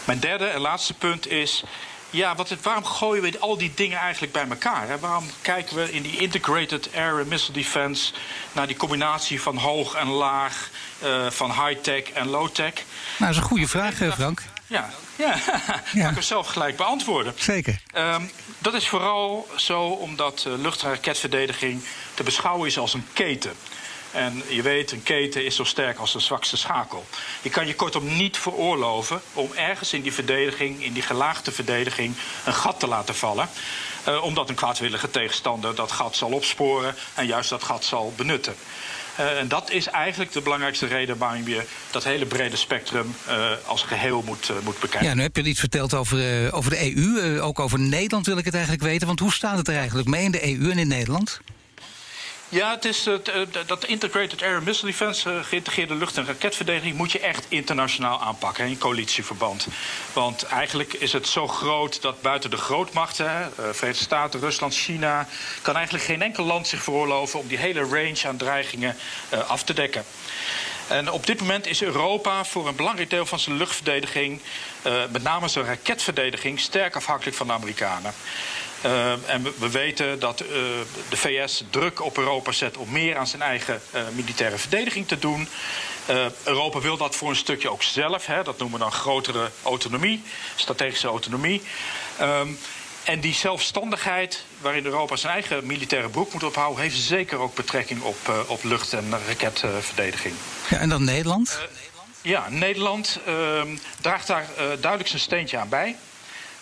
Mijn derde en laatste punt is. Ja, wat het, waarom gooien we al die dingen eigenlijk bij elkaar? Hè? Waarom kijken we in die Integrated Air and Missile Defense naar die combinatie van hoog en laag, uh, van high-tech en low-tech? Nou, dat is een goede vraag, Frank. Ja, ja. ja. kan ik zelf gelijk beantwoorden. Zeker. Um, dat is vooral zo omdat uh, lucht- en raketverdediging te beschouwen is als een keten. En je weet, een keten is zo sterk als de zwakste schakel. Je kan je kortom niet veroorloven om ergens in die verdediging, in die gelaagde verdediging, een gat te laten vallen. Uh, omdat een kwaadwillige tegenstander dat gat zal opsporen en juist dat gat zal benutten. Uh, en dat is eigenlijk de belangrijkste reden waarom je dat hele brede spectrum uh, als geheel moet, uh, moet bekijken. Ja, nu heb je iets verteld over, over de EU. ook over Nederland wil ik het eigenlijk weten. Want hoe staat het er eigenlijk mee in de EU en in Nederland? Ja, het is, uh, dat Integrated Air Missile Defense, uh, geïntegreerde lucht- en raketverdediging, moet je echt internationaal aanpakken in coalitieverband. Want eigenlijk is het zo groot dat buiten de grootmachten, uh, Verenigde Staten, Rusland, China, kan eigenlijk geen enkel land zich veroorloven om die hele range aan dreigingen af te dekken. En op dit moment is Europa voor een belangrijk deel van zijn luchtverdediging, met name zijn raketverdediging, sterk afhankelijk van de Amerikanen. Uh, en we, we, weten dat uh, de VS druk op Europa zet om meer aan zijn eigen uh, militaire verdediging te doen. Europa wil dat voor een stukje ook zelf. Hè, dat noemen we dan grotere autonomie, strategische autonomie. Um, en die zelfstandigheid waarin Europa zijn eigen militaire broek moet ophouden, heeft zeker ook betrekking op, op lucht- en raketverdediging. Ja, en dan Nederland? ja, Nederland ehm, draagt daar duidelijk zijn steentje aan bij.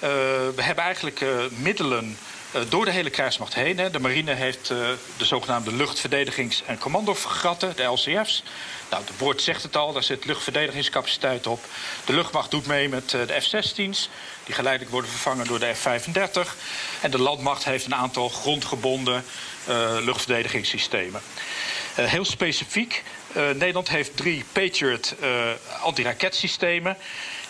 Uh, we hebben eigenlijk uh, middelen uh, door de hele krijgsmacht heen. Hè. De marine heeft de zogenaamde luchtverdedigings- en commandofregatten, de LCF's. Nou, het woord zegt het al, daar zit luchtverdedigingscapaciteit op. De luchtmacht doet mee met de F-16's, die geleidelijk worden vervangen door de F-35. En de landmacht heeft een aantal grondgebonden luchtverdedigingssystemen. heel specifiek, Nederland heeft drie Patriot antiraketsystemen.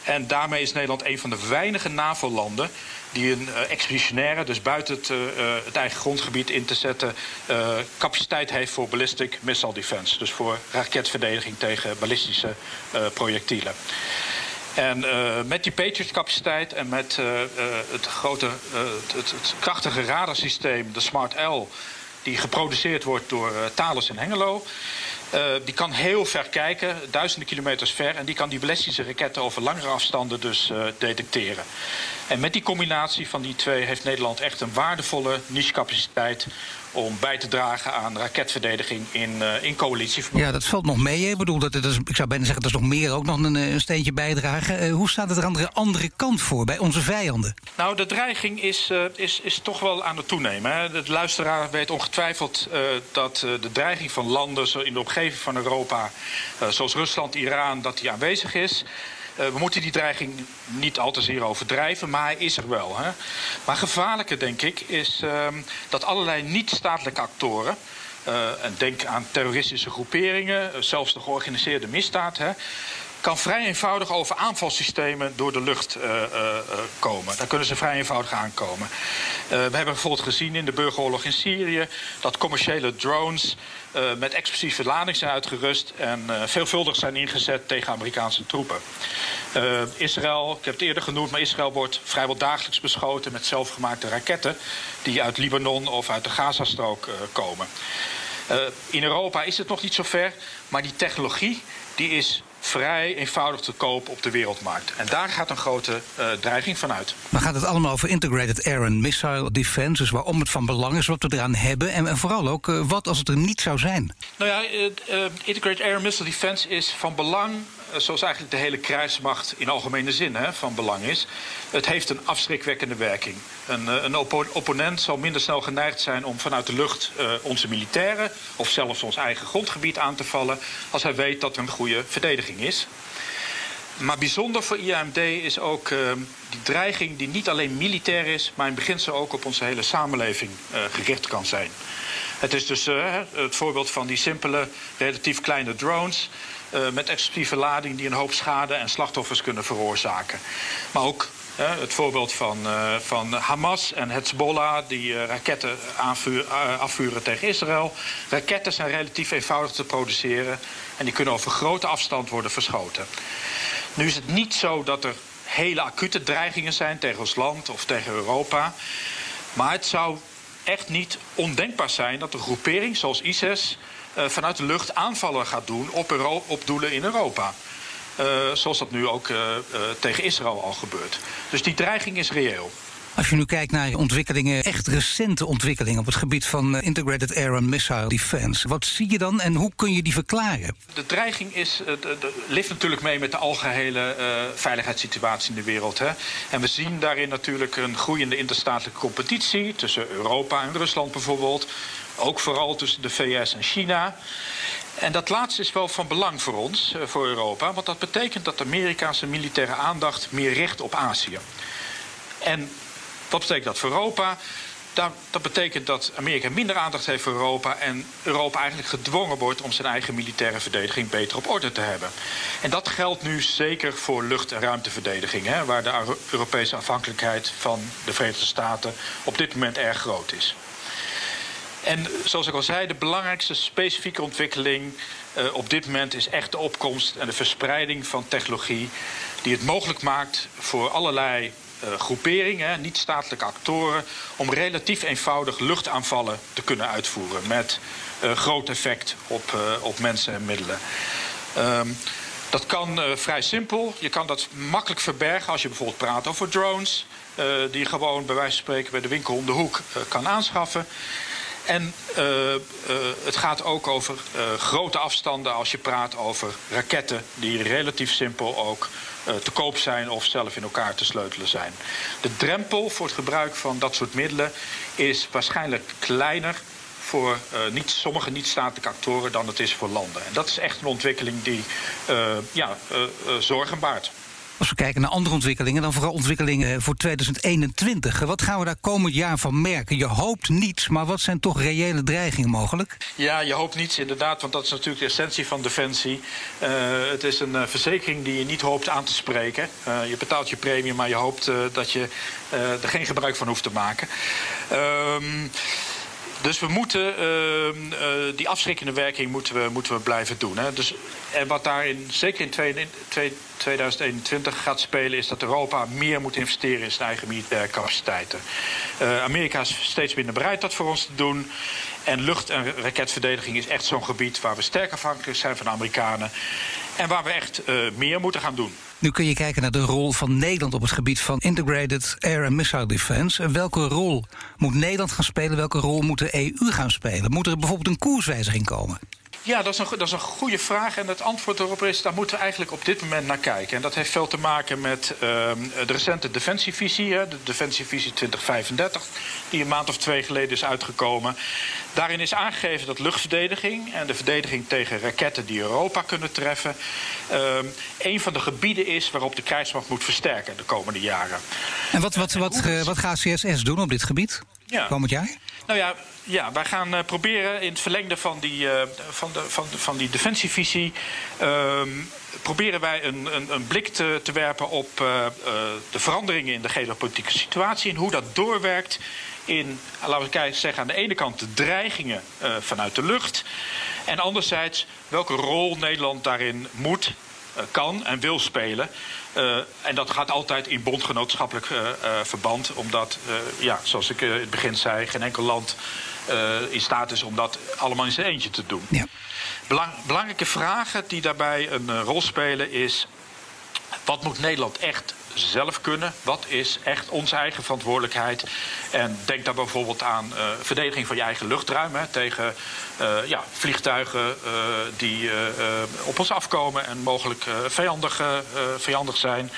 En daarmee is Nederland een van de weinige NAVO-landen die een uh, expeditionaire, dus buiten het, uh, het, eigen grondgebied in te zetten, capaciteit heeft voor ballistic missile defense. Dus voor raketverdediging tegen ballistische projectielen. En met die Patriot-capaciteit en met het grote, het, het, krachtige radarsysteem, de Smart L, die geproduceerd wordt door Thales in Hengelo. Uh, die kan heel ver kijken, duizenden kilometers ver. En die kan die ballistische raketten over langere afstanden dus uh, detecteren. En met die combinatie van die twee heeft Nederland echt een waardevolle nichecapaciteit om bij te dragen aan raketverdediging in, uh, in coalitie. Ja, dat valt nog mee. Ik bedoel, dat, dat is, ik zou bijna zeggen, dat is nog meer ook nog een, een steentje bijdragen. Uh, hoe staat het er aan de andere kant voor, bij onze vijanden? Nou, de dreiging is, uh, is, is toch wel aan het toenemen. Hè. De luisteraar weet ongetwijfeld dat de dreiging van landen in de omgeving van Europa, zoals Rusland, Iran, dat die aanwezig is. Uh, we moeten die dreiging niet al te zeer overdrijven, maar hij is er wel. Hè. Maar gevaarlijker, denk ik, is uh, dat allerlei niet-statelijke actoren. Uh, en denk aan terroristische groeperingen, zelfs de georganiseerde misdaad. Hè, kan vrij eenvoudig over aanvalsystemen door de lucht uh, uh, komen. Daar kunnen ze vrij eenvoudig aankomen. we hebben bijvoorbeeld gezien in de burgeroorlog in Syrië dat commerciële drones met explosieve lading zijn uitgerust en veelvuldig zijn ingezet tegen Amerikaanse troepen. Israël, ik heb het eerder genoemd, maar Israël wordt vrijwel dagelijks beschoten met zelfgemaakte raketten die uit Libanon of uit de Gazastrook komen. in Europa is het nog niet zo ver, maar die technologie die is vrij eenvoudig te koop op de wereldmarkt. En daar gaat een grote uh, dreiging van uit. Maar gaat het allemaal over Integrated Air and Missile Defense? Dus waarom het van belang is wat we eraan hebben? En, en vooral ook, uh, wat als het er niet zou zijn? Nou ja, uh, Integrated Air and Missile Defense is van belang zoals eigenlijk de hele krijgsmacht in algemene zin hè, van belang is. Het heeft een afschrikwekkende werking. Een, een oppo opponent zal minder snel geneigd zijn om vanuit de lucht uh, onze militairen of zelfs ons eigen grondgebied aan te vallen als hij weet dat er een goede verdediging is. Maar bijzonder voor IAMD is ook die dreiging die niet alleen militair is, maar in beginsel ook op onze hele samenleving gericht kan zijn. Het is dus het voorbeeld van die simpele, relatief kleine drones met explosieve lading die een hoop schade en slachtoffers kunnen veroorzaken. Maar ook het voorbeeld van, uh, van Hamas en Hezbollah die raketten aanvuur, afvuren tegen Israël. Raketten zijn relatief eenvoudig te produceren en die kunnen over grote afstand worden verschoten. Nu is het niet zo dat er hele acute dreigingen zijn tegen ons land of tegen Europa. Maar het zou echt niet ondenkbaar zijn dat een groepering zoals ISIS vanuit de lucht aanvallen gaat doen op, Euro op doelen in Europa. Uh, zoals dat nu ook uh, tegen Israël al gebeurt. Dus die dreiging is reëel. Als je nu kijkt naar ontwikkelingen, echt recente ontwikkelingen op het gebied van eh, Integrated Air and Missile Defense, wat zie je dan en hoe kun je die verklaren? De dreiging is, uh, de, de, leeft natuurlijk mee met de algehele uh, veiligheidssituatie in de wereld. Hè? En we zien daarin natuurlijk een groeiende interstatelijke competitie tussen Europa en Rusland bijvoorbeeld. Ook vooral tussen de VS en China. En dat laatste is wel van belang voor ons, voor Europa, want dat betekent dat Amerika zijn militaire aandacht meer richt op Azië. En wat betekent dat voor Europa? Dat, dat, betekent dat Amerika minder aandacht heeft voor Europa en Europa eigenlijk gedwongen wordt om zijn eigen militaire verdediging beter op orde te hebben. En dat geldt nu zeker voor lucht- en ruimteverdediging, hè, waar de Europese afhankelijkheid van de Verenigde Staten op dit moment erg groot is. En zoals ik al zei, de belangrijkste specifieke ontwikkeling uh, op dit moment is echt de opkomst en de verspreiding van technologie die het mogelijk maakt voor allerlei uh, groeperingen, niet-statelijke actoren, om relatief eenvoudig luchtaanvallen te kunnen uitvoeren met uh, groot effect op, op mensen en middelen. Um, dat kan vrij simpel. Je kan dat makkelijk verbergen als je bijvoorbeeld praat over drones, die je gewoon bij wijze van spreken bij de winkel om de hoek kan aanschaffen. En uh, uh, het gaat ook over uh, grote afstanden als je praat over raketten die relatief simpel ook te koop zijn of zelf in elkaar te sleutelen zijn. De drempel voor het gebruik van dat soort middelen is waarschijnlijk kleiner voor niet, sommige niet-statelijke actoren dan het is voor landen. En dat is echt een ontwikkeling die ja, zorgen baart. Als we kijken naar andere ontwikkelingen, dan vooral ontwikkelingen voor 2021. Wat gaan we daar komend jaar van merken? Je hoopt niets, maar wat zijn toch reële dreigingen mogelijk? Ja, je hoopt niets inderdaad, want dat is natuurlijk de essentie van Defensie. Uh, het is een uh, verzekering die je niet hoopt aan te spreken. Uh, je betaalt je premie, maar je hoopt dat je er geen gebruik van hoeft te maken. Ehm, dus we moeten uh, uh, die afschrikkende werking moeten we, moeten we blijven doen. Hè. Dus, en wat daarin, zeker in twee, twee, 2021 gaat spelen, is dat Europa meer moet investeren in zijn eigen militaire capaciteiten. Uh, Amerika is steeds minder bereid dat voor ons te doen. En lucht- en raketverdediging is echt zo'n gebied waar we sterk afhankelijk zijn van de Amerikanen. En waar we echt meer moeten gaan doen. Nu kun je kijken naar de rol van Nederland op het gebied van Integrated Air and Missile Defense. Welke rol moet Nederland gaan spelen? Welke rol moet de EU gaan spelen? Moet er bijvoorbeeld een koerswijziging komen? Ja, dat is, een, dat is een goede vraag. En het antwoord erop is, daar moeten we eigenlijk op dit moment naar kijken. En dat heeft veel te maken met uh, de recente defensievisie, hè, de defensievisie 2035, die een maand of twee geleden is uitgekomen. Daarin is aangegeven dat luchtverdediging en de verdediging tegen raketten die Europa kunnen treffen, uh, een van de gebieden is waarop de krijgsmacht moet versterken de komende jaren. En wat, wat, wat, wat, wat gaat CSS doen op dit gebied ja. komend jaar? Nou ja, ja, wij gaan uh, proberen in het verlengde van die, uh, van de, van, van die defensievisie. Uh, proberen wij een, een, een blik te, te, werpen op uh, de veranderingen in de geopolitieke situatie en hoe dat doorwerkt in, laten we zeggen, aan de ene kant de dreigingen vanuit de lucht. En anderzijds welke rol Nederland daarin moet, kan en wil spelen. Uh, en dat gaat altijd in bondgenootschappelijk uh, uh, verband, omdat, ja, zoals ik in het begin zei, geen enkel land in staat is om dat allemaal in zijn eentje te doen. Ja. Belang, belangrijke vragen die daarbij een rol spelen is: wat moet Nederland echt zelf kunnen? Wat is echt onze eigen verantwoordelijkheid? En denk daar bijvoorbeeld aan uh, verdediging van je eigen luchtruim tegen uh, ja, vliegtuigen uh, die op ons afkomen en mogelijk vijandig, vijandig zijn.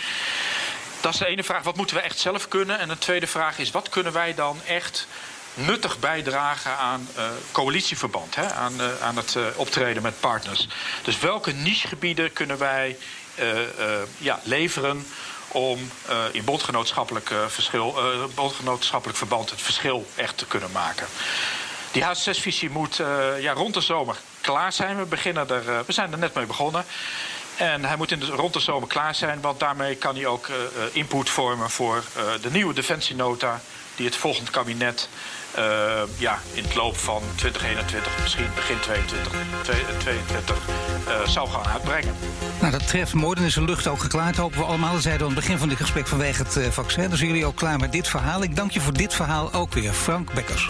Dat is de ene vraag, wat moeten we echt zelf kunnen? En de tweede vraag is, wat kunnen wij dan echt nuttig bijdragen aan coalitieverband, hè? Aan, aan het optreden met partners. Dus welke nichegebieden kunnen wij ja, leveren om in bondgenootschappelijk, verschil, bondgenootschappelijk verband het verschil echt te kunnen maken? Die H6-visie moet ja, rond de zomer klaar zijn. We, beginnen er, we zijn er net mee begonnen. En hij moet in rond de zomer klaar zijn, want daarmee kan hij ook input vormen voor de nieuwe defensienota die het volgende kabinet uh, ja, in het loop van 2021, misschien begin 2022, uh, zou gaan uitbrengen. Nou, dat treft mooi. Dan is de lucht ook geklaard. Hopen we allemaal. Dat zeiden aan het begin van dit gesprek vanwege het uh, vaccin. Dan zijn jullie ook klaar met dit verhaal. Ik dank je voor dit verhaal ook weer, Frank Bekkers.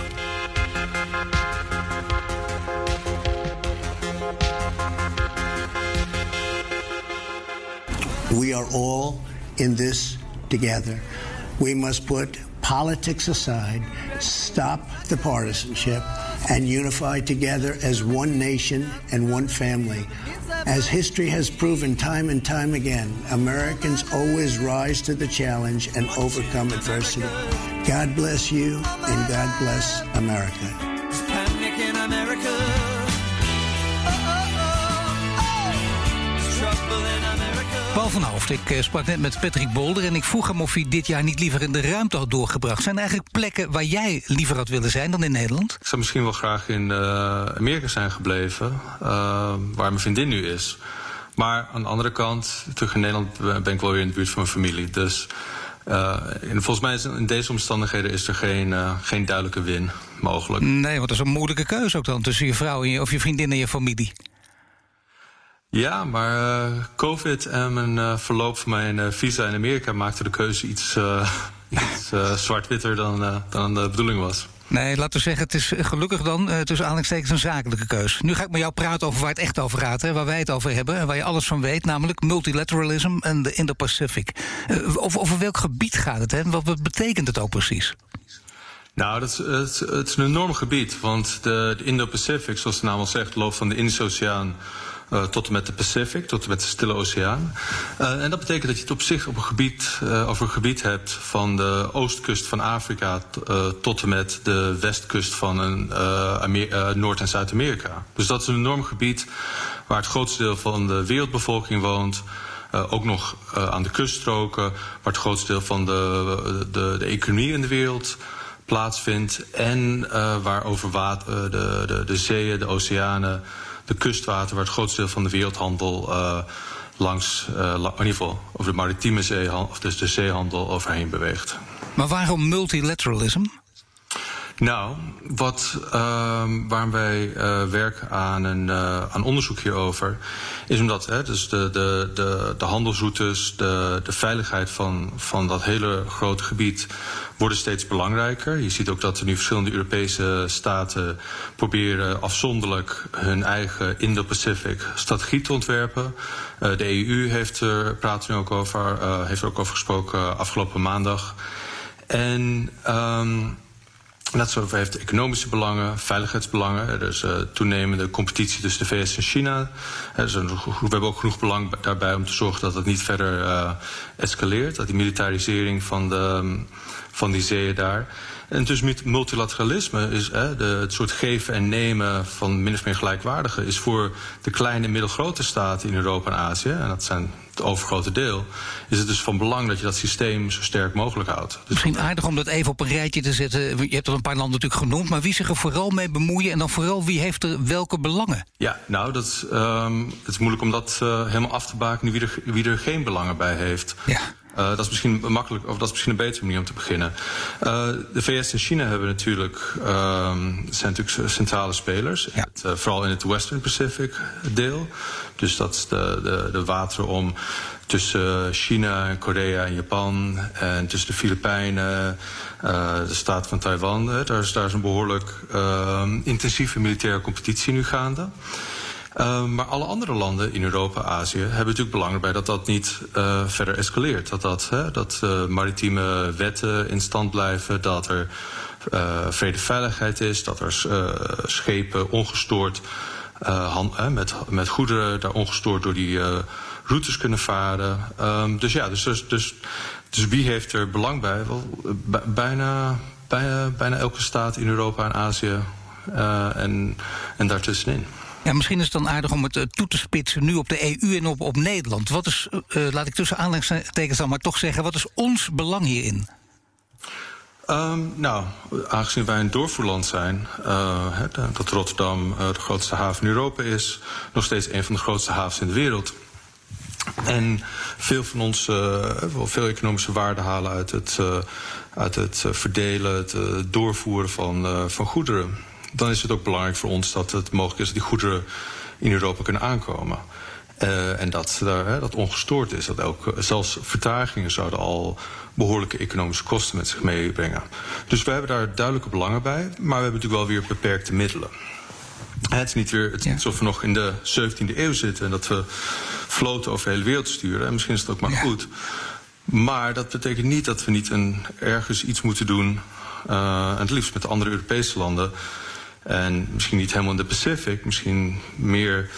We are all in this together. We must put politics aside, stop the partisanship, and unify together as one nation and one family. As history has proven time and time again, Americans always rise to the challenge and overcome adversity. God bless you and God bless America. Paul van Hoofd, ik eh, sprak net met Patrick Bolder en ik vroeg hem of hij dit jaar niet liever in de ruimte had doorgebracht. Zijn er eigenlijk plekken waar jij liever had willen zijn dan in Nederland? Ik zou misschien wel graag in uh, Amerika zijn gebleven, uh, waar mijn vriendin nu is. Maar aan de andere kant, terug in Nederland ben ik wel weer in de buurt van mijn familie. Dus uh, en volgens mij is in deze omstandigheden is er geen, uh, geen duidelijke win mogelijk. Nee, want dat is een moeilijke keuze ook dan tussen je vrouw en je, of je vriendin en je familie. Ja, maar uh, COVID en mijn verloop van mijn visa in Amerika maakte de keuze iets, iets zwart-witter dan, dan de bedoeling was. Nee, laten we zeggen, het is gelukkig dan tussen aanhalingstekens een zakelijke keus. Nu ga ik met jou praten over waar het echt over gaat, hè, waar wij het over hebben en waar je alles van weet, namelijk multilateralism en de Indo-Pacific. Over, over welk gebied gaat het hè? Wat, wat betekent het ook precies? Nou, dat is, het, het is een enorm gebied, want de, de Indo-Pacific, zoals de naam al zegt, loopt van de Indische Oceaan uh, tot en met de Pacific, tot en met de Stille Oceaan. Uh, en dat betekent dat je het op zich op een gebied, uh, over een gebied hebt van de oostkust van Afrika tot en met de westkust van een, Noord- en Zuid-Amerika. Dus dat is een enorm gebied waar het grootste deel van de wereldbevolking woont. ook nog aan de kuststroken, waar het grootste deel van de, de, de economie in de wereld plaatsvindt. En waar over water, de, de, de zeeën, de oceanen de kustwater, waar het grootste deel van de wereldhandel uh, langs, uh, in ieder geval over de maritieme zeehandel, of dus de zeehandel overheen beweegt. Maar waarom multilateralism? Nou, wat, uh, waarom wij uh, werken aan een uh, aan onderzoek hierover, is omdat hè, dus de, de, de, de handelsroutes, de, de veiligheid van, van dat hele grote gebied worden steeds belangrijker. Je ziet ook dat er nu verschillende Europese staten proberen afzonderlijk hun eigen Indo-Pacific strategie te ontwerpen. Uh, de EU heeft er, praat nu ook over, heeft er ook over gesproken afgelopen maandag. En um, Zoals heeft economische belangen, veiligheidsbelangen. Er is uh, toenemende competitie tussen de VS en China. Is een, we hebben ook genoeg belang daarbij om te zorgen dat het niet verder uh, escaleert. Dat die militarisering van, de, van die zeeën daar. En dus multilateralisme is hè, de, het soort geven en nemen van min of meer gelijkwaardige... is voor de kleine en middelgrote staten in Europa en Azië... en dat zijn het overgrote deel... is het dus van belang dat je dat systeem zo sterk mogelijk houdt. Dus Misschien aardig om dat even op een rijtje te zetten. Je hebt er een paar landen natuurlijk genoemd... maar wie zich er vooral mee bemoeien... en dan vooral wie heeft er welke belangen? Ja, nou, dat um, het is moeilijk om dat uh, helemaal af te bakenen... wie er, wie er geen belangen bij heeft. Ja. Uh, dat is misschien makkelijk, of dat is misschien een betere manier om te beginnen. Uh, de VS en China hebben natuurlijk, uh, zijn natuurlijk centrale spelers. Ja. Het, uh, vooral in het Western Pacific deel. Dus dat is de, de, de wateren om tussen China en Korea en Japan. En tussen de Filipijnen, de staat van Taiwan. Daar is, daar is een behoorlijk intensieve militaire competitie nu gaande. Uh, maar alle andere landen in Europa, Azië, hebben natuurlijk belang bij dat dat niet uh, verder escaleert. Dat, dat, hè, dat uh, maritieme wetten in stand blijven, dat er vrede veiligheid is, dat er schepen ongestoord met, met goederen daar ongestoord door die routes kunnen varen. Um, dus ja, dus, dus, dus, dus, wie heeft er belang bij? Wel, bijna, bijna, bijna elke staat in Europa en Azië en, en daartussenin. Ja, misschien is het dan aardig om het uh, toe te spitsen nu op de EU en op, op Nederland. Wat is, uh, laat ik tussen aanleidingstekens dan maar toch zeggen, wat is ons belang hierin? Um, nou, aangezien wij een doorvoerland zijn, uh, dat Rotterdam de grootste haven in Europa is, nog steeds een van de grootste havens in de wereld. En veel van ons veel economische waarde halen uit het, uit het verdelen, het doorvoeren van, van goederen dan is het ook belangrijk voor ons dat het mogelijk is dat die goederen in Europa kunnen aankomen. Uh, en dat, daar, hè, dat ongestoord is. Dat ook, zelfs vertragingen zouden al behoorlijke economische kosten met zich meebrengen. Dus we hebben daar duidelijke belangen bij, maar we hebben natuurlijk wel weer beperkte middelen. Het is niet weer het alsof we nog in de 17e eeuw zitten en dat we floten over de hele wereld sturen. En misschien is het ook maar ja. goed. Maar dat betekent niet dat we niet een, ergens iets moeten doen, uh, en het liefst met de andere Europese landen. En misschien niet helemaal in de Pacific, misschien meer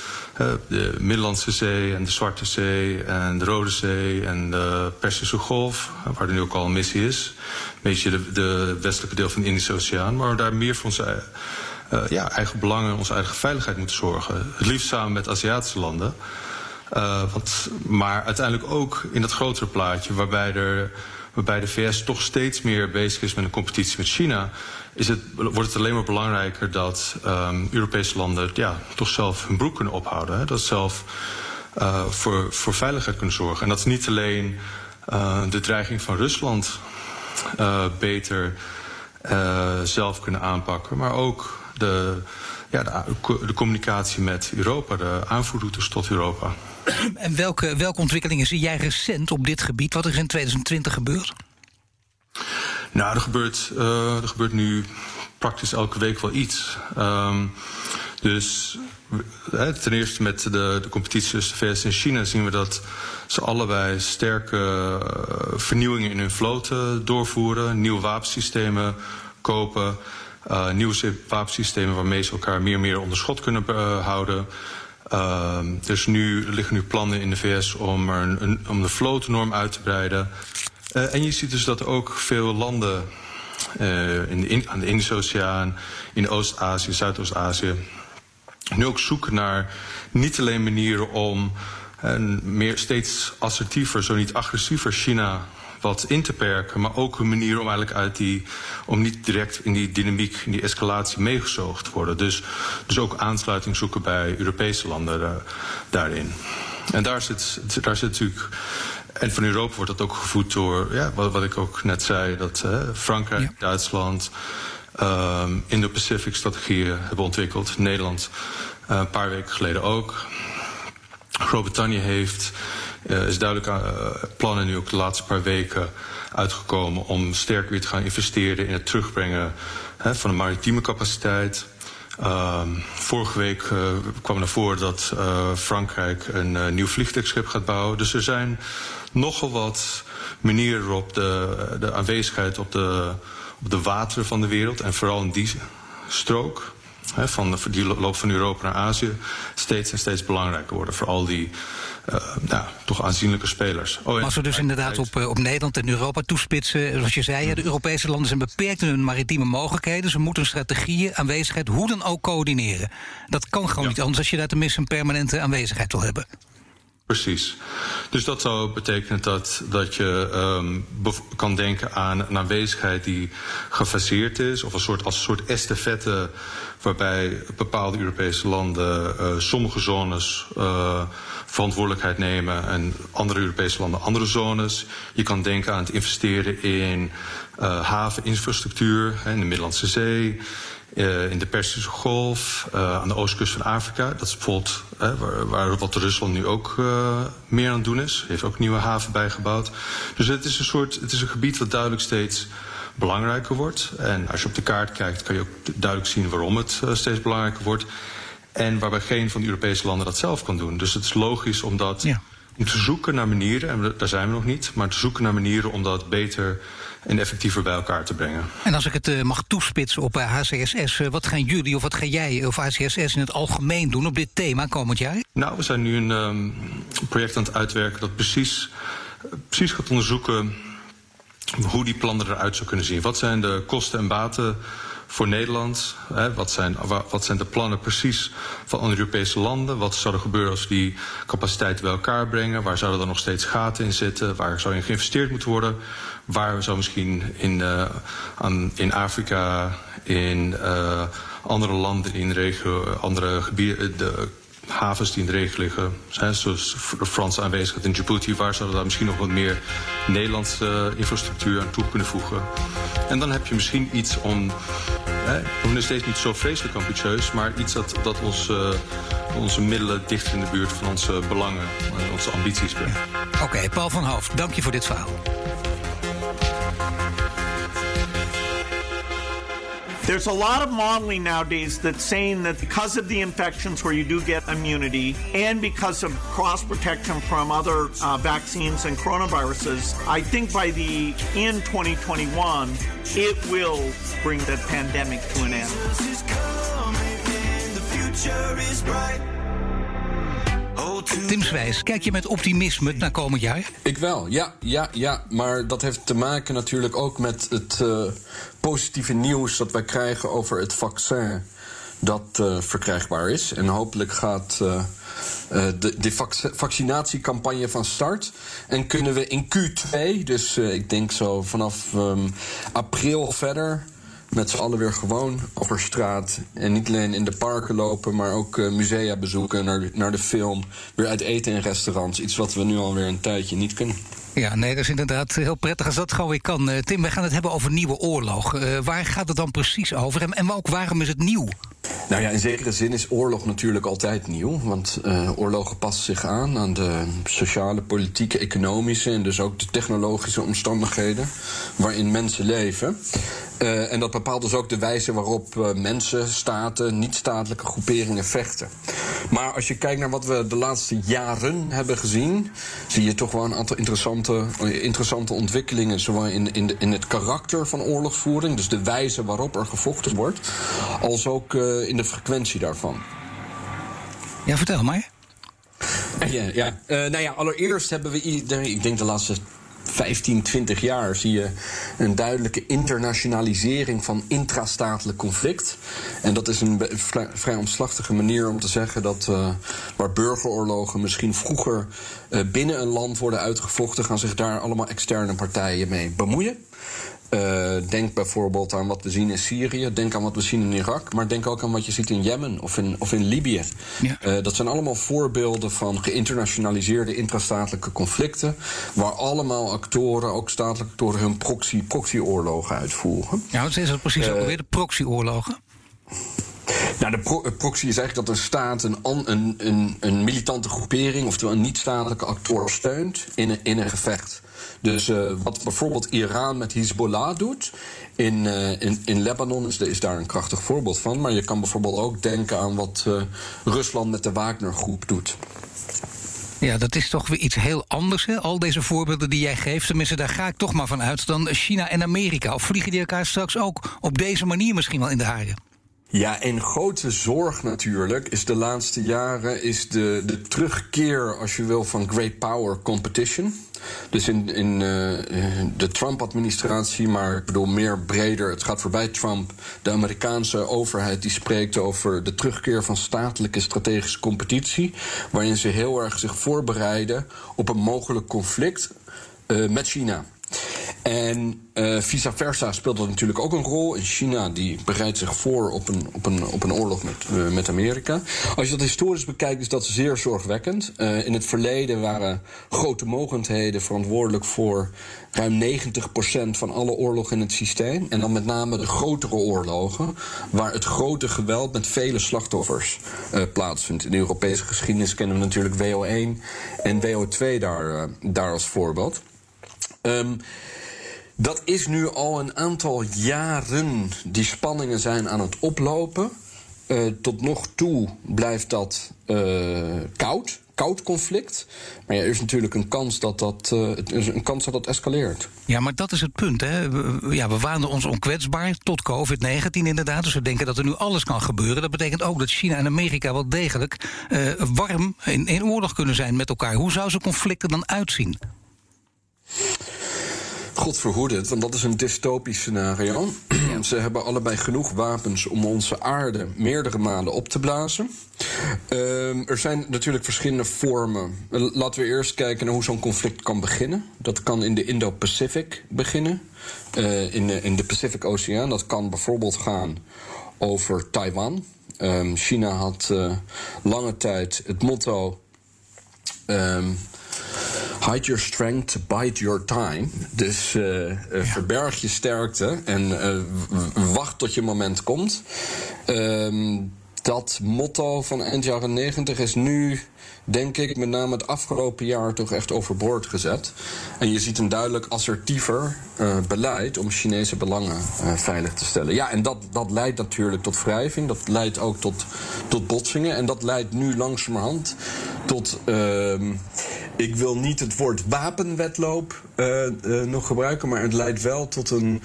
uh, de Middellandse Zee en de Zwarte Zee en de Rode Zee en de Persische Golf, waar er nu ook al een missie is. Een beetje de, de westelijke deel van de Indische Oceaan, maar daar meer voor onze uh, ja, eigen belangen, onze eigen veiligheid moeten zorgen. Het liefst samen met Aziatische landen. Uh, maar uiteindelijk ook in dat grotere plaatje, waarbij, er, waarbij de VS toch steeds meer bezig is met een competitie met China, is het, wordt het alleen maar belangrijker dat um, Europese landen ja, toch zelf hun broek kunnen ophouden. Hè? Dat ze zelf uh, voor, voor veiligheid kunnen zorgen. En dat is niet alleen uh, de dreiging van Rusland uh, beter zelf kunnen aanpakken, maar ook de, ja, de, communicatie met Europa, de aanvoerroutes tot Europa. En welke, welke ontwikkelingen zie jij recent op dit gebied? Wat is in 2020 gebeurd? Nou, er gebeurt, uh, er gebeurt nu praktisch elke week wel iets. Um, dus hè, ten eerste met de, de competitie tussen de VS en China zien we dat ze allebei sterke uh, vernieuwingen in hun vloten doorvoeren, nieuwe wapensystemen kopen, nieuwe wapensystemen waarmee ze elkaar meer en meer onder schot kunnen houden. Uh, dus nu er liggen nu plannen in de VS om, een, om de vlootnorm uit te breiden. Uh, en je ziet dus dat ook veel landen uh, in de, in, aan de Indische Oceaan, in Oost-Azië, Zuidoost-Azië, nu ook zoeken naar niet alleen manieren om een meer steeds assertiever, zo niet agressiever China wat in te perken, maar ook een manier om eigenlijk uit die, om niet direct in die dynamiek, in die escalatie meegezoogd te worden. Dus, dus ook aansluiting zoeken bij Europese landen daarin. En daar zit, daar zit natuurlijk. En van Europa wordt dat ook gevoed door, ja, wat, wat ik ook net zei, dat uh, Frankrijk, ja. Duitsland, um, Indo-Pacific strategieën hebben ontwikkeld. Nederland uh, een paar weken geleden ook. Groot-Brittannië heeft uh, is duidelijk plannen nu ook de laatste paar weken uitgekomen om sterk weer te gaan investeren in het terugbrengen hè, van de maritieme capaciteit. Uh, vorige week uh, kwam naar voren dat uh, Frankrijk een uh, nieuw vliegtuigschip gaat bouwen. Dus er zijn nogal wat manieren waarop de, de aanwezigheid op de, op de wateren van de wereld en vooral in die strook hè, van die loop van Europa naar Azië steeds en steeds belangrijker worden. Voor al die uh, nou, toch aanzienlijke spelers. Oh, Als we dus inderdaad op, op Nederland en Europa toespitsen, zoals je zei, de Europese landen zijn beperkt in hun maritieme mogelijkheden. Ze moeten strategieën, aanwezigheid, hoe dan ook coördineren. Dat kan gewoon ja. niet anders als je daar tenminste een permanente aanwezigheid wil hebben. Precies. Dus dat zou betekenen dat, dat je um, kan denken aan een aanwezigheid die gefaseerd is, of een soort, als een soort estafette waarbij bepaalde Europese landen uh, sommige zones uh, verantwoordelijkheid nemen en andere Europese landen andere zones. Je kan denken aan het investeren in uh, haveninfrastructuur in de Middellandse Zee. Uh, in de Persische Golf, uh, aan de oostkust van Afrika. Dat is bijvoorbeeld uh, waar, waar, wat Rusland nu ook meer aan het doen is. Heeft ook nieuwe haven bijgebouwd. Dus het is een soort, het is een gebied wat duidelijk steeds belangrijker wordt. En als je op de kaart kijkt, kan je ook duidelijk zien waarom het steeds belangrijker wordt. En waarbij geen van de Europese landen dat zelf kan doen. Dus het is logisch om dat ja. om te zoeken naar manieren, en daar zijn we nog niet, maar te zoeken naar manieren om dat beter en effectiever bij elkaar te brengen. En als ik het uh, mag toespitsen op uh, HCSS, uh, wat gaan jullie of wat ga jij of HCSS in het algemeen doen op dit thema komend jaar? Nou, we zijn nu een um, project aan het uitwerken dat precies, precies gaat onderzoeken hoe die plannen eruit zou kunnen zien. Wat zijn de kosten en baten voor Nederland? Hè, wat, zijn, wat zijn de plannen precies van andere Europese landen? Wat zou er gebeuren als we die capaciteiten bij elkaar brengen? Waar zouden er nog steeds gaten in zitten? Waar zou in geïnvesteerd moeten worden? Waar zou misschien in, uh, aan, in Afrika, in uh, andere landen in de regio, andere gebieden, de havens die in de regio liggen, zijn zoals de Franse aanwezigheid in Djibouti, waar zouden daar misschien nog wat meer Nederlandse infrastructuur aan toe kunnen voegen. En dan heb je misschien iets om, we zijn steeds niet zo vreselijk ambitieus, maar iets dat, dat ons, onze middelen dichter in de buurt van onze belangen en onze ambities brengt. Oké, Paul van Hoofd, dank je voor dit verhaal. There's a lot of modeling nowadays that's saying that because of the infections where you do get immunity and because of cross protection from other uh, vaccines and coronaviruses, I think by the end 2021, it will bring the pandemic to an end. Tim Zwijs, kijk je met optimisme naar komend jaar? Ik wel, ja, ja, ja. Maar dat heeft te maken natuurlijk ook met het uh, positieve nieuws dat wij krijgen over het vaccin dat uh, verkrijgbaar is. En hopelijk gaat uh, de, de vac vaccinatiecampagne van start. En kunnen we in Q2, dus ik denk zo vanaf um, april verder met z'n allen weer gewoon over straat. En niet alleen in de parken lopen, maar ook uh, musea bezoeken, naar naar de film. Weer uit eten in restaurants. Iets wat we nu alweer een tijdje niet kunnen. Ja, nee, dat is inderdaad heel prettig als dat gewoon weer kan. Uh, Tim, we gaan het hebben over nieuwe oorlog. Uh, waar gaat het dan precies over en, en ook waarom is het nieuw? Nou ja, in zekere zin is oorlog natuurlijk altijd nieuw. Want uh, oorlogen passen zich aan aan de sociale, politieke, economische en dus ook de technologische omstandigheden waarin mensen leven. Uh, en dat bepaalt dus ook de wijze waarop uh, mensen, staten, niet-statelijke groeperingen vechten. Maar als je kijkt naar wat we de laatste jaren hebben gezien, zie je toch wel een aantal interessante, interessante ontwikkelingen. Zowel in, in, de, in het karakter van oorlogsvoering, dus de wijze waarop er gevochten wordt, als ook uh, in de frequentie daarvan. Ja, vertel maar. Ja, ja. nou ja, allereerst hebben we, ik denk de laatste 15, 20 jaar zie je een duidelijke internationalisering van intrastatelijk conflict. En dat is een vrij omslachtige manier om te zeggen dat uh, waar burgeroorlogen misschien vroeger uh, binnen een land worden uitgevochten, gaan zich daar allemaal externe partijen mee bemoeien. Uh, denk bijvoorbeeld aan wat we zien in Syrië, denk aan wat we zien in Irak, maar denk ook aan wat je ziet in Jemen of in, of in Libië. Ja. Uh, dat zijn allemaal voorbeelden van geïnternationaliseerde intrastatelijke conflicten, waar allemaal actoren, ook statelijke actoren, hun proxy, proxyoorlogen uitvoeren. Ja, wat is dat precies ook weer, de proxyoorlogen? Nou, de pro proxy is eigenlijk dat een staat een, een, een, een militante groepering, oftewel een niet-statelijke actor, steunt in een, in een gevecht. Dus uh, wat bijvoorbeeld Iran met Hezbollah doet in, uh, in, in Lebanon is, is, daar een krachtig voorbeeld van. Maar je kan bijvoorbeeld ook denken aan wat uh, Rusland met de Wagner-groep doet. Ja, dat is toch weer iets heel anders, hè? Al deze voorbeelden die jij geeft. Tenminste, daar ga ik toch maar van uit dan China en Amerika. Of vliegen die elkaar straks ook op deze manier misschien wel in de haren? Ja, en grote zorg natuurlijk is de laatste jaren is de, de terugkeer, als je wil, van great power competition. Dus in, in uh, de Trump-administratie, maar ik bedoel meer breder, het gaat voorbij Trump. De Amerikaanse overheid die spreekt over de terugkeer van statelijke strategische competitie. Waarin ze heel erg zich voorbereiden op een mogelijk conflict uh, met China. En uh, vice versa speelt dat natuurlijk ook een rol. In China die bereidt zich voor op een, op een, op een oorlog met, uh, met Amerika. Als je dat historisch bekijkt, is dat zeer zorgwekkend. Uh, in het verleden waren grote mogendheden verantwoordelijk voor ruim 90% van alle oorlogen in het systeem. En dan met name de grotere oorlogen, waar het grote geweld met vele slachtoffers plaatsvindt. In de Europese geschiedenis kennen we natuurlijk WO1 en WO2 daar, daar als voorbeeld. Um, dat is nu al een aantal jaren. Die spanningen zijn aan het oplopen. Uh, tot nog toe blijft dat uh, koud, koud conflict. Maar er is natuurlijk een kans dat dat, uh, een kans dat, dat escaleert. Ja, maar dat is het punt. Hè? We, ja, we waanden ons onkwetsbaar tot COVID-19 inderdaad. Dus we denken dat er nu alles kan gebeuren. Dat betekent ook dat China en Amerika wel degelijk warm in, in oorlog kunnen zijn met elkaar. Hoe zou zo'n conflict er dan uitzien? God verhoed het, want dat is een dystopisch scenario. Ze hebben allebei genoeg wapens om onze aarde meerdere malen op te blazen. Um, er zijn natuurlijk verschillende vormen. Laten we eerst kijken naar hoe zo'n conflict kan beginnen. Dat kan in de Indo-Pacific beginnen, uh, in, de, in de Pacific Oceaan. Dat kan bijvoorbeeld gaan over Taiwan. Um, China had uh, lange tijd het motto. Um, Hide your strength, bide your time. Dus uh, ja. verberg je sterkte en uh, wacht tot je moment komt. Um, dat motto van eind jaren 90 is nu, denk ik, met name het afgelopen jaar toch echt overboord gezet. En je ziet een duidelijk assertiever uh, beleid om Chinese belangen uh, veilig te stellen. Ja, en dat, dat leidt natuurlijk tot wrijving, dat leidt ook tot, tot botsingen. En dat leidt nu langzamerhand tot. Uh, ik wil niet het woord wapenwetloop uh, nog gebruiken, maar het leidt wel tot een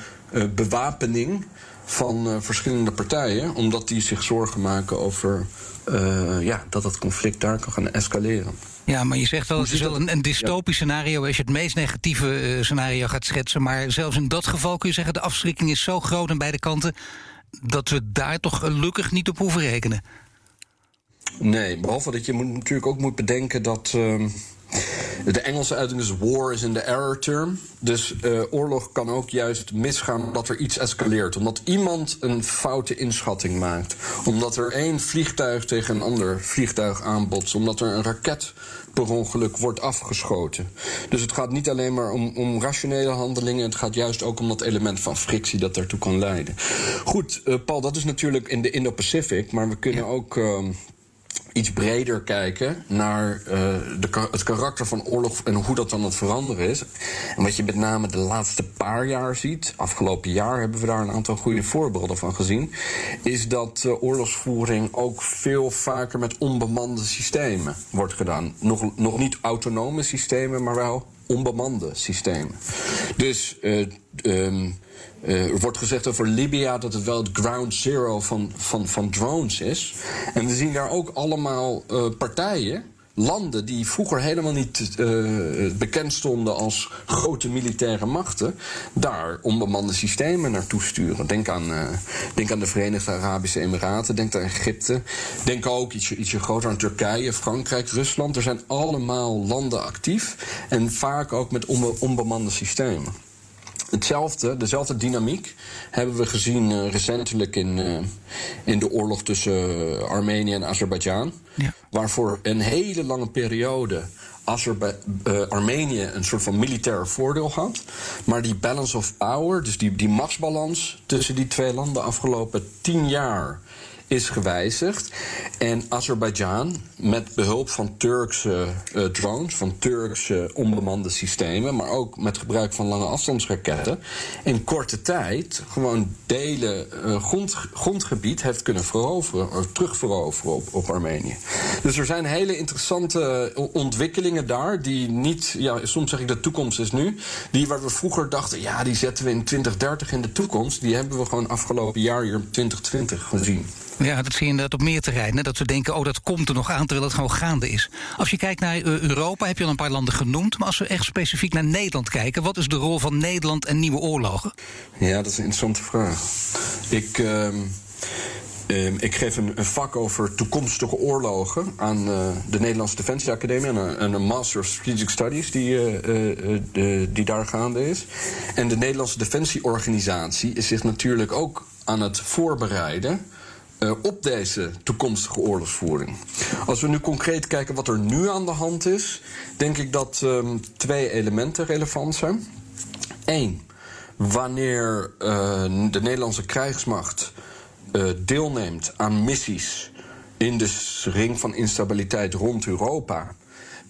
bewapening van verschillende partijen, omdat die zich zorgen maken over uh, ja, dat het conflict daar kan gaan escaleren. Ja, maar je zegt wel, het is wel een, een dystopisch ja. scenario als je het meest negatieve uh, scenario gaat schetsen. Maar zelfs in dat geval kun je zeggen, de afschrikking is zo groot aan beide kanten dat we daar toch gelukkig niet op hoeven rekenen. Nee, behalve dat je moet, natuurlijk ook moet bedenken dat. Uh, de Engelse uiting is war is in the error term. Dus uh, oorlog kan ook juist misgaan omdat er iets escaleert. Omdat iemand een foute inschatting maakt. Omdat er één vliegtuig tegen een ander vliegtuig aanbotst. Omdat er een raket per ongeluk wordt afgeschoten. Dus het gaat niet alleen maar om, om rationele handelingen. Het gaat juist ook om dat element van frictie dat daartoe kan leiden. Goed, uh, Paul, dat is natuurlijk in de Indo-Pacific. Maar we kunnen ook. Uh, iets breder kijken naar uh, de, het karakter van oorlog en hoe dat dan het veranderen is. En wat je met name de laatste paar jaar ziet, afgelopen jaar hebben we daar een aantal goede voorbeelden van gezien, is dat uh, oorlogsvoering ook veel vaker met onbemande systemen wordt gedaan. Nog, nog niet autonome systemen, maar wel onbemande systemen. Dus um, uh, er wordt gezegd over Libya dat het wel het ground zero van, van, van drones is. En we zien daar ook allemaal uh, partijen, landen die vroeger helemaal niet uh, bekend stonden als grote militaire machten, daar onbemande systemen naartoe sturen. Denk aan, denk aan de Verenigde Arabische Emiraten, denk aan Egypte, denk ook ietsje, ietsje groter aan Turkije, Frankrijk, Rusland. Er zijn allemaal landen actief en vaak ook met onbe onbemande systemen. Hetzelfde, dezelfde dynamiek hebben we gezien uh, recentelijk in, uh, in de oorlog tussen uh, Armenië en Azerbeidzjan. Ja. Waarvoor een hele lange periode Azerbe Armenië een soort van militair voordeel had. Maar die balance of power, dus die, die machtsbalans tussen die twee landen afgelopen tien jaar is gewijzigd. En Azerbeidzjan, met behulp van Turkse uh, drones, van Turkse onbemande systemen, maar ook met gebruik van lange afstandsraketten, in korte tijd gewoon delen uh, grond, grondgebied heeft kunnen veroveren, of terugveroveren op, op Armenië. Dus er zijn hele interessante ontwikkelingen daar, die niet, ja, soms zeg ik de toekomst is nu, die waar we vroeger dachten, ja, die zetten we in 2030 in de toekomst, die hebben we gewoon afgelopen jaar hier 2020 gezien. Ja, dat zie je inderdaad op meer terreinen. Dat we denken, oh, dat komt er nog aan, terwijl het gewoon gaande is. Als je kijkt naar uh, Europa, heb je al een paar landen genoemd. Maar als we echt specifiek naar Nederland kijken, wat is de rol van Nederland en nieuwe oorlogen? Ja, dat is een interessante vraag. Ik. Uh... Uh, ik geef een, vak over toekomstige oorlogen aan uh, de Nederlandse Defensie Academie en een, en een Master of Strategic Studies die, uh, die daar gaande is. En de Nederlandse Defensieorganisatie is zich natuurlijk ook aan het voorbereiden uh, op deze toekomstige oorlogsvoering. Als we nu concreet kijken wat er nu aan de hand is, denk ik dat um, twee elementen relevant zijn. Eén, wanneer uh, de Nederlandse krijgsmacht uh, deelneemt aan missies in de ring van instabiliteit rond Europa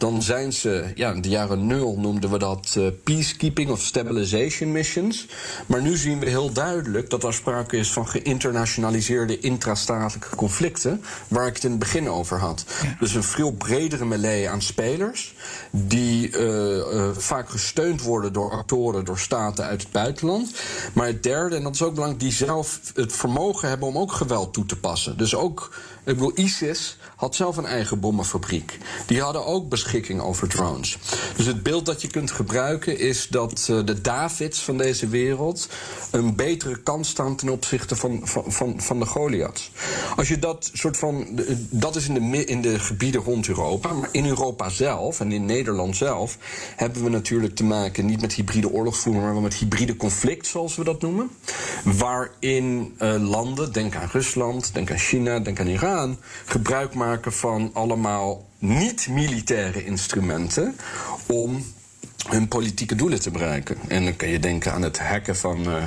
dan zijn ze, ja, in de jaren nul noemden we dat uh, peacekeeping of stabilization missions. Maar nu zien we heel duidelijk dat er sprake is van geïnternationaliseerde intrastatelijke conflicten, waar ik het in het begin over had. Ja. Dus een veel bredere melee aan spelers, die uh, uh, vaak gesteund worden door actoren, door staten uit het buitenland. Maar het derde, en dat is ook belangrijk, die zelf het vermogen hebben om ook geweld toe te passen. Dus ook, ISIS had zelf een eigen bommenfabriek. Die hadden ook beschikking over drones. Dus het beeld dat je kunt gebruiken is dat uh, de Davids van deze wereld een betere kans staan ten opzichte van, van, van, van de Goliaths. Als je dat soort van. Dat is in de, in de gebieden rond Europa. Maar in Europa zelf en in Nederland zelf hebben we natuurlijk te maken niet met hybride oorlogsvoering, maar wel met hybride conflict, zoals we dat noemen. Waarin uh, landen, denk aan Rusland, denk aan China, denk aan Iran, gebruik maken van allemaal niet-militaire instrumenten om hun politieke doelen te bereiken. En dan kun je denken aan het hacken van uh,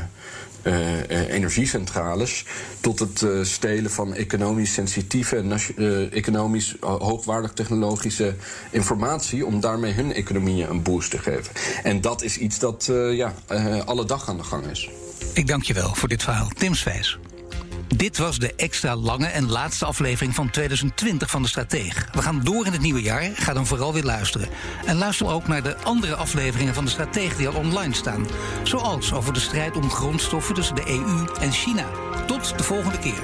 eh, eh, energiecentrales tot het eh, stelen van economisch sensitieve en eh, economisch ho- hoogwaardig technologische informatie om daarmee hun economieën een boost te geven. En dat is iets dat eh, ja, eh, alle dag aan de gang is. Ik dank je wel voor dit verhaal, Tim Swijs. Dit was de extra lange en laatste aflevering van 2020 van de Strateeg. We gaan door in het nieuwe jaar. Ga dan vooral weer luisteren. En luister ook naar de andere afleveringen van de Strateeg die al online staan. Zoals over de strijd om grondstoffen tussen de EU en China. Tot de volgende keer.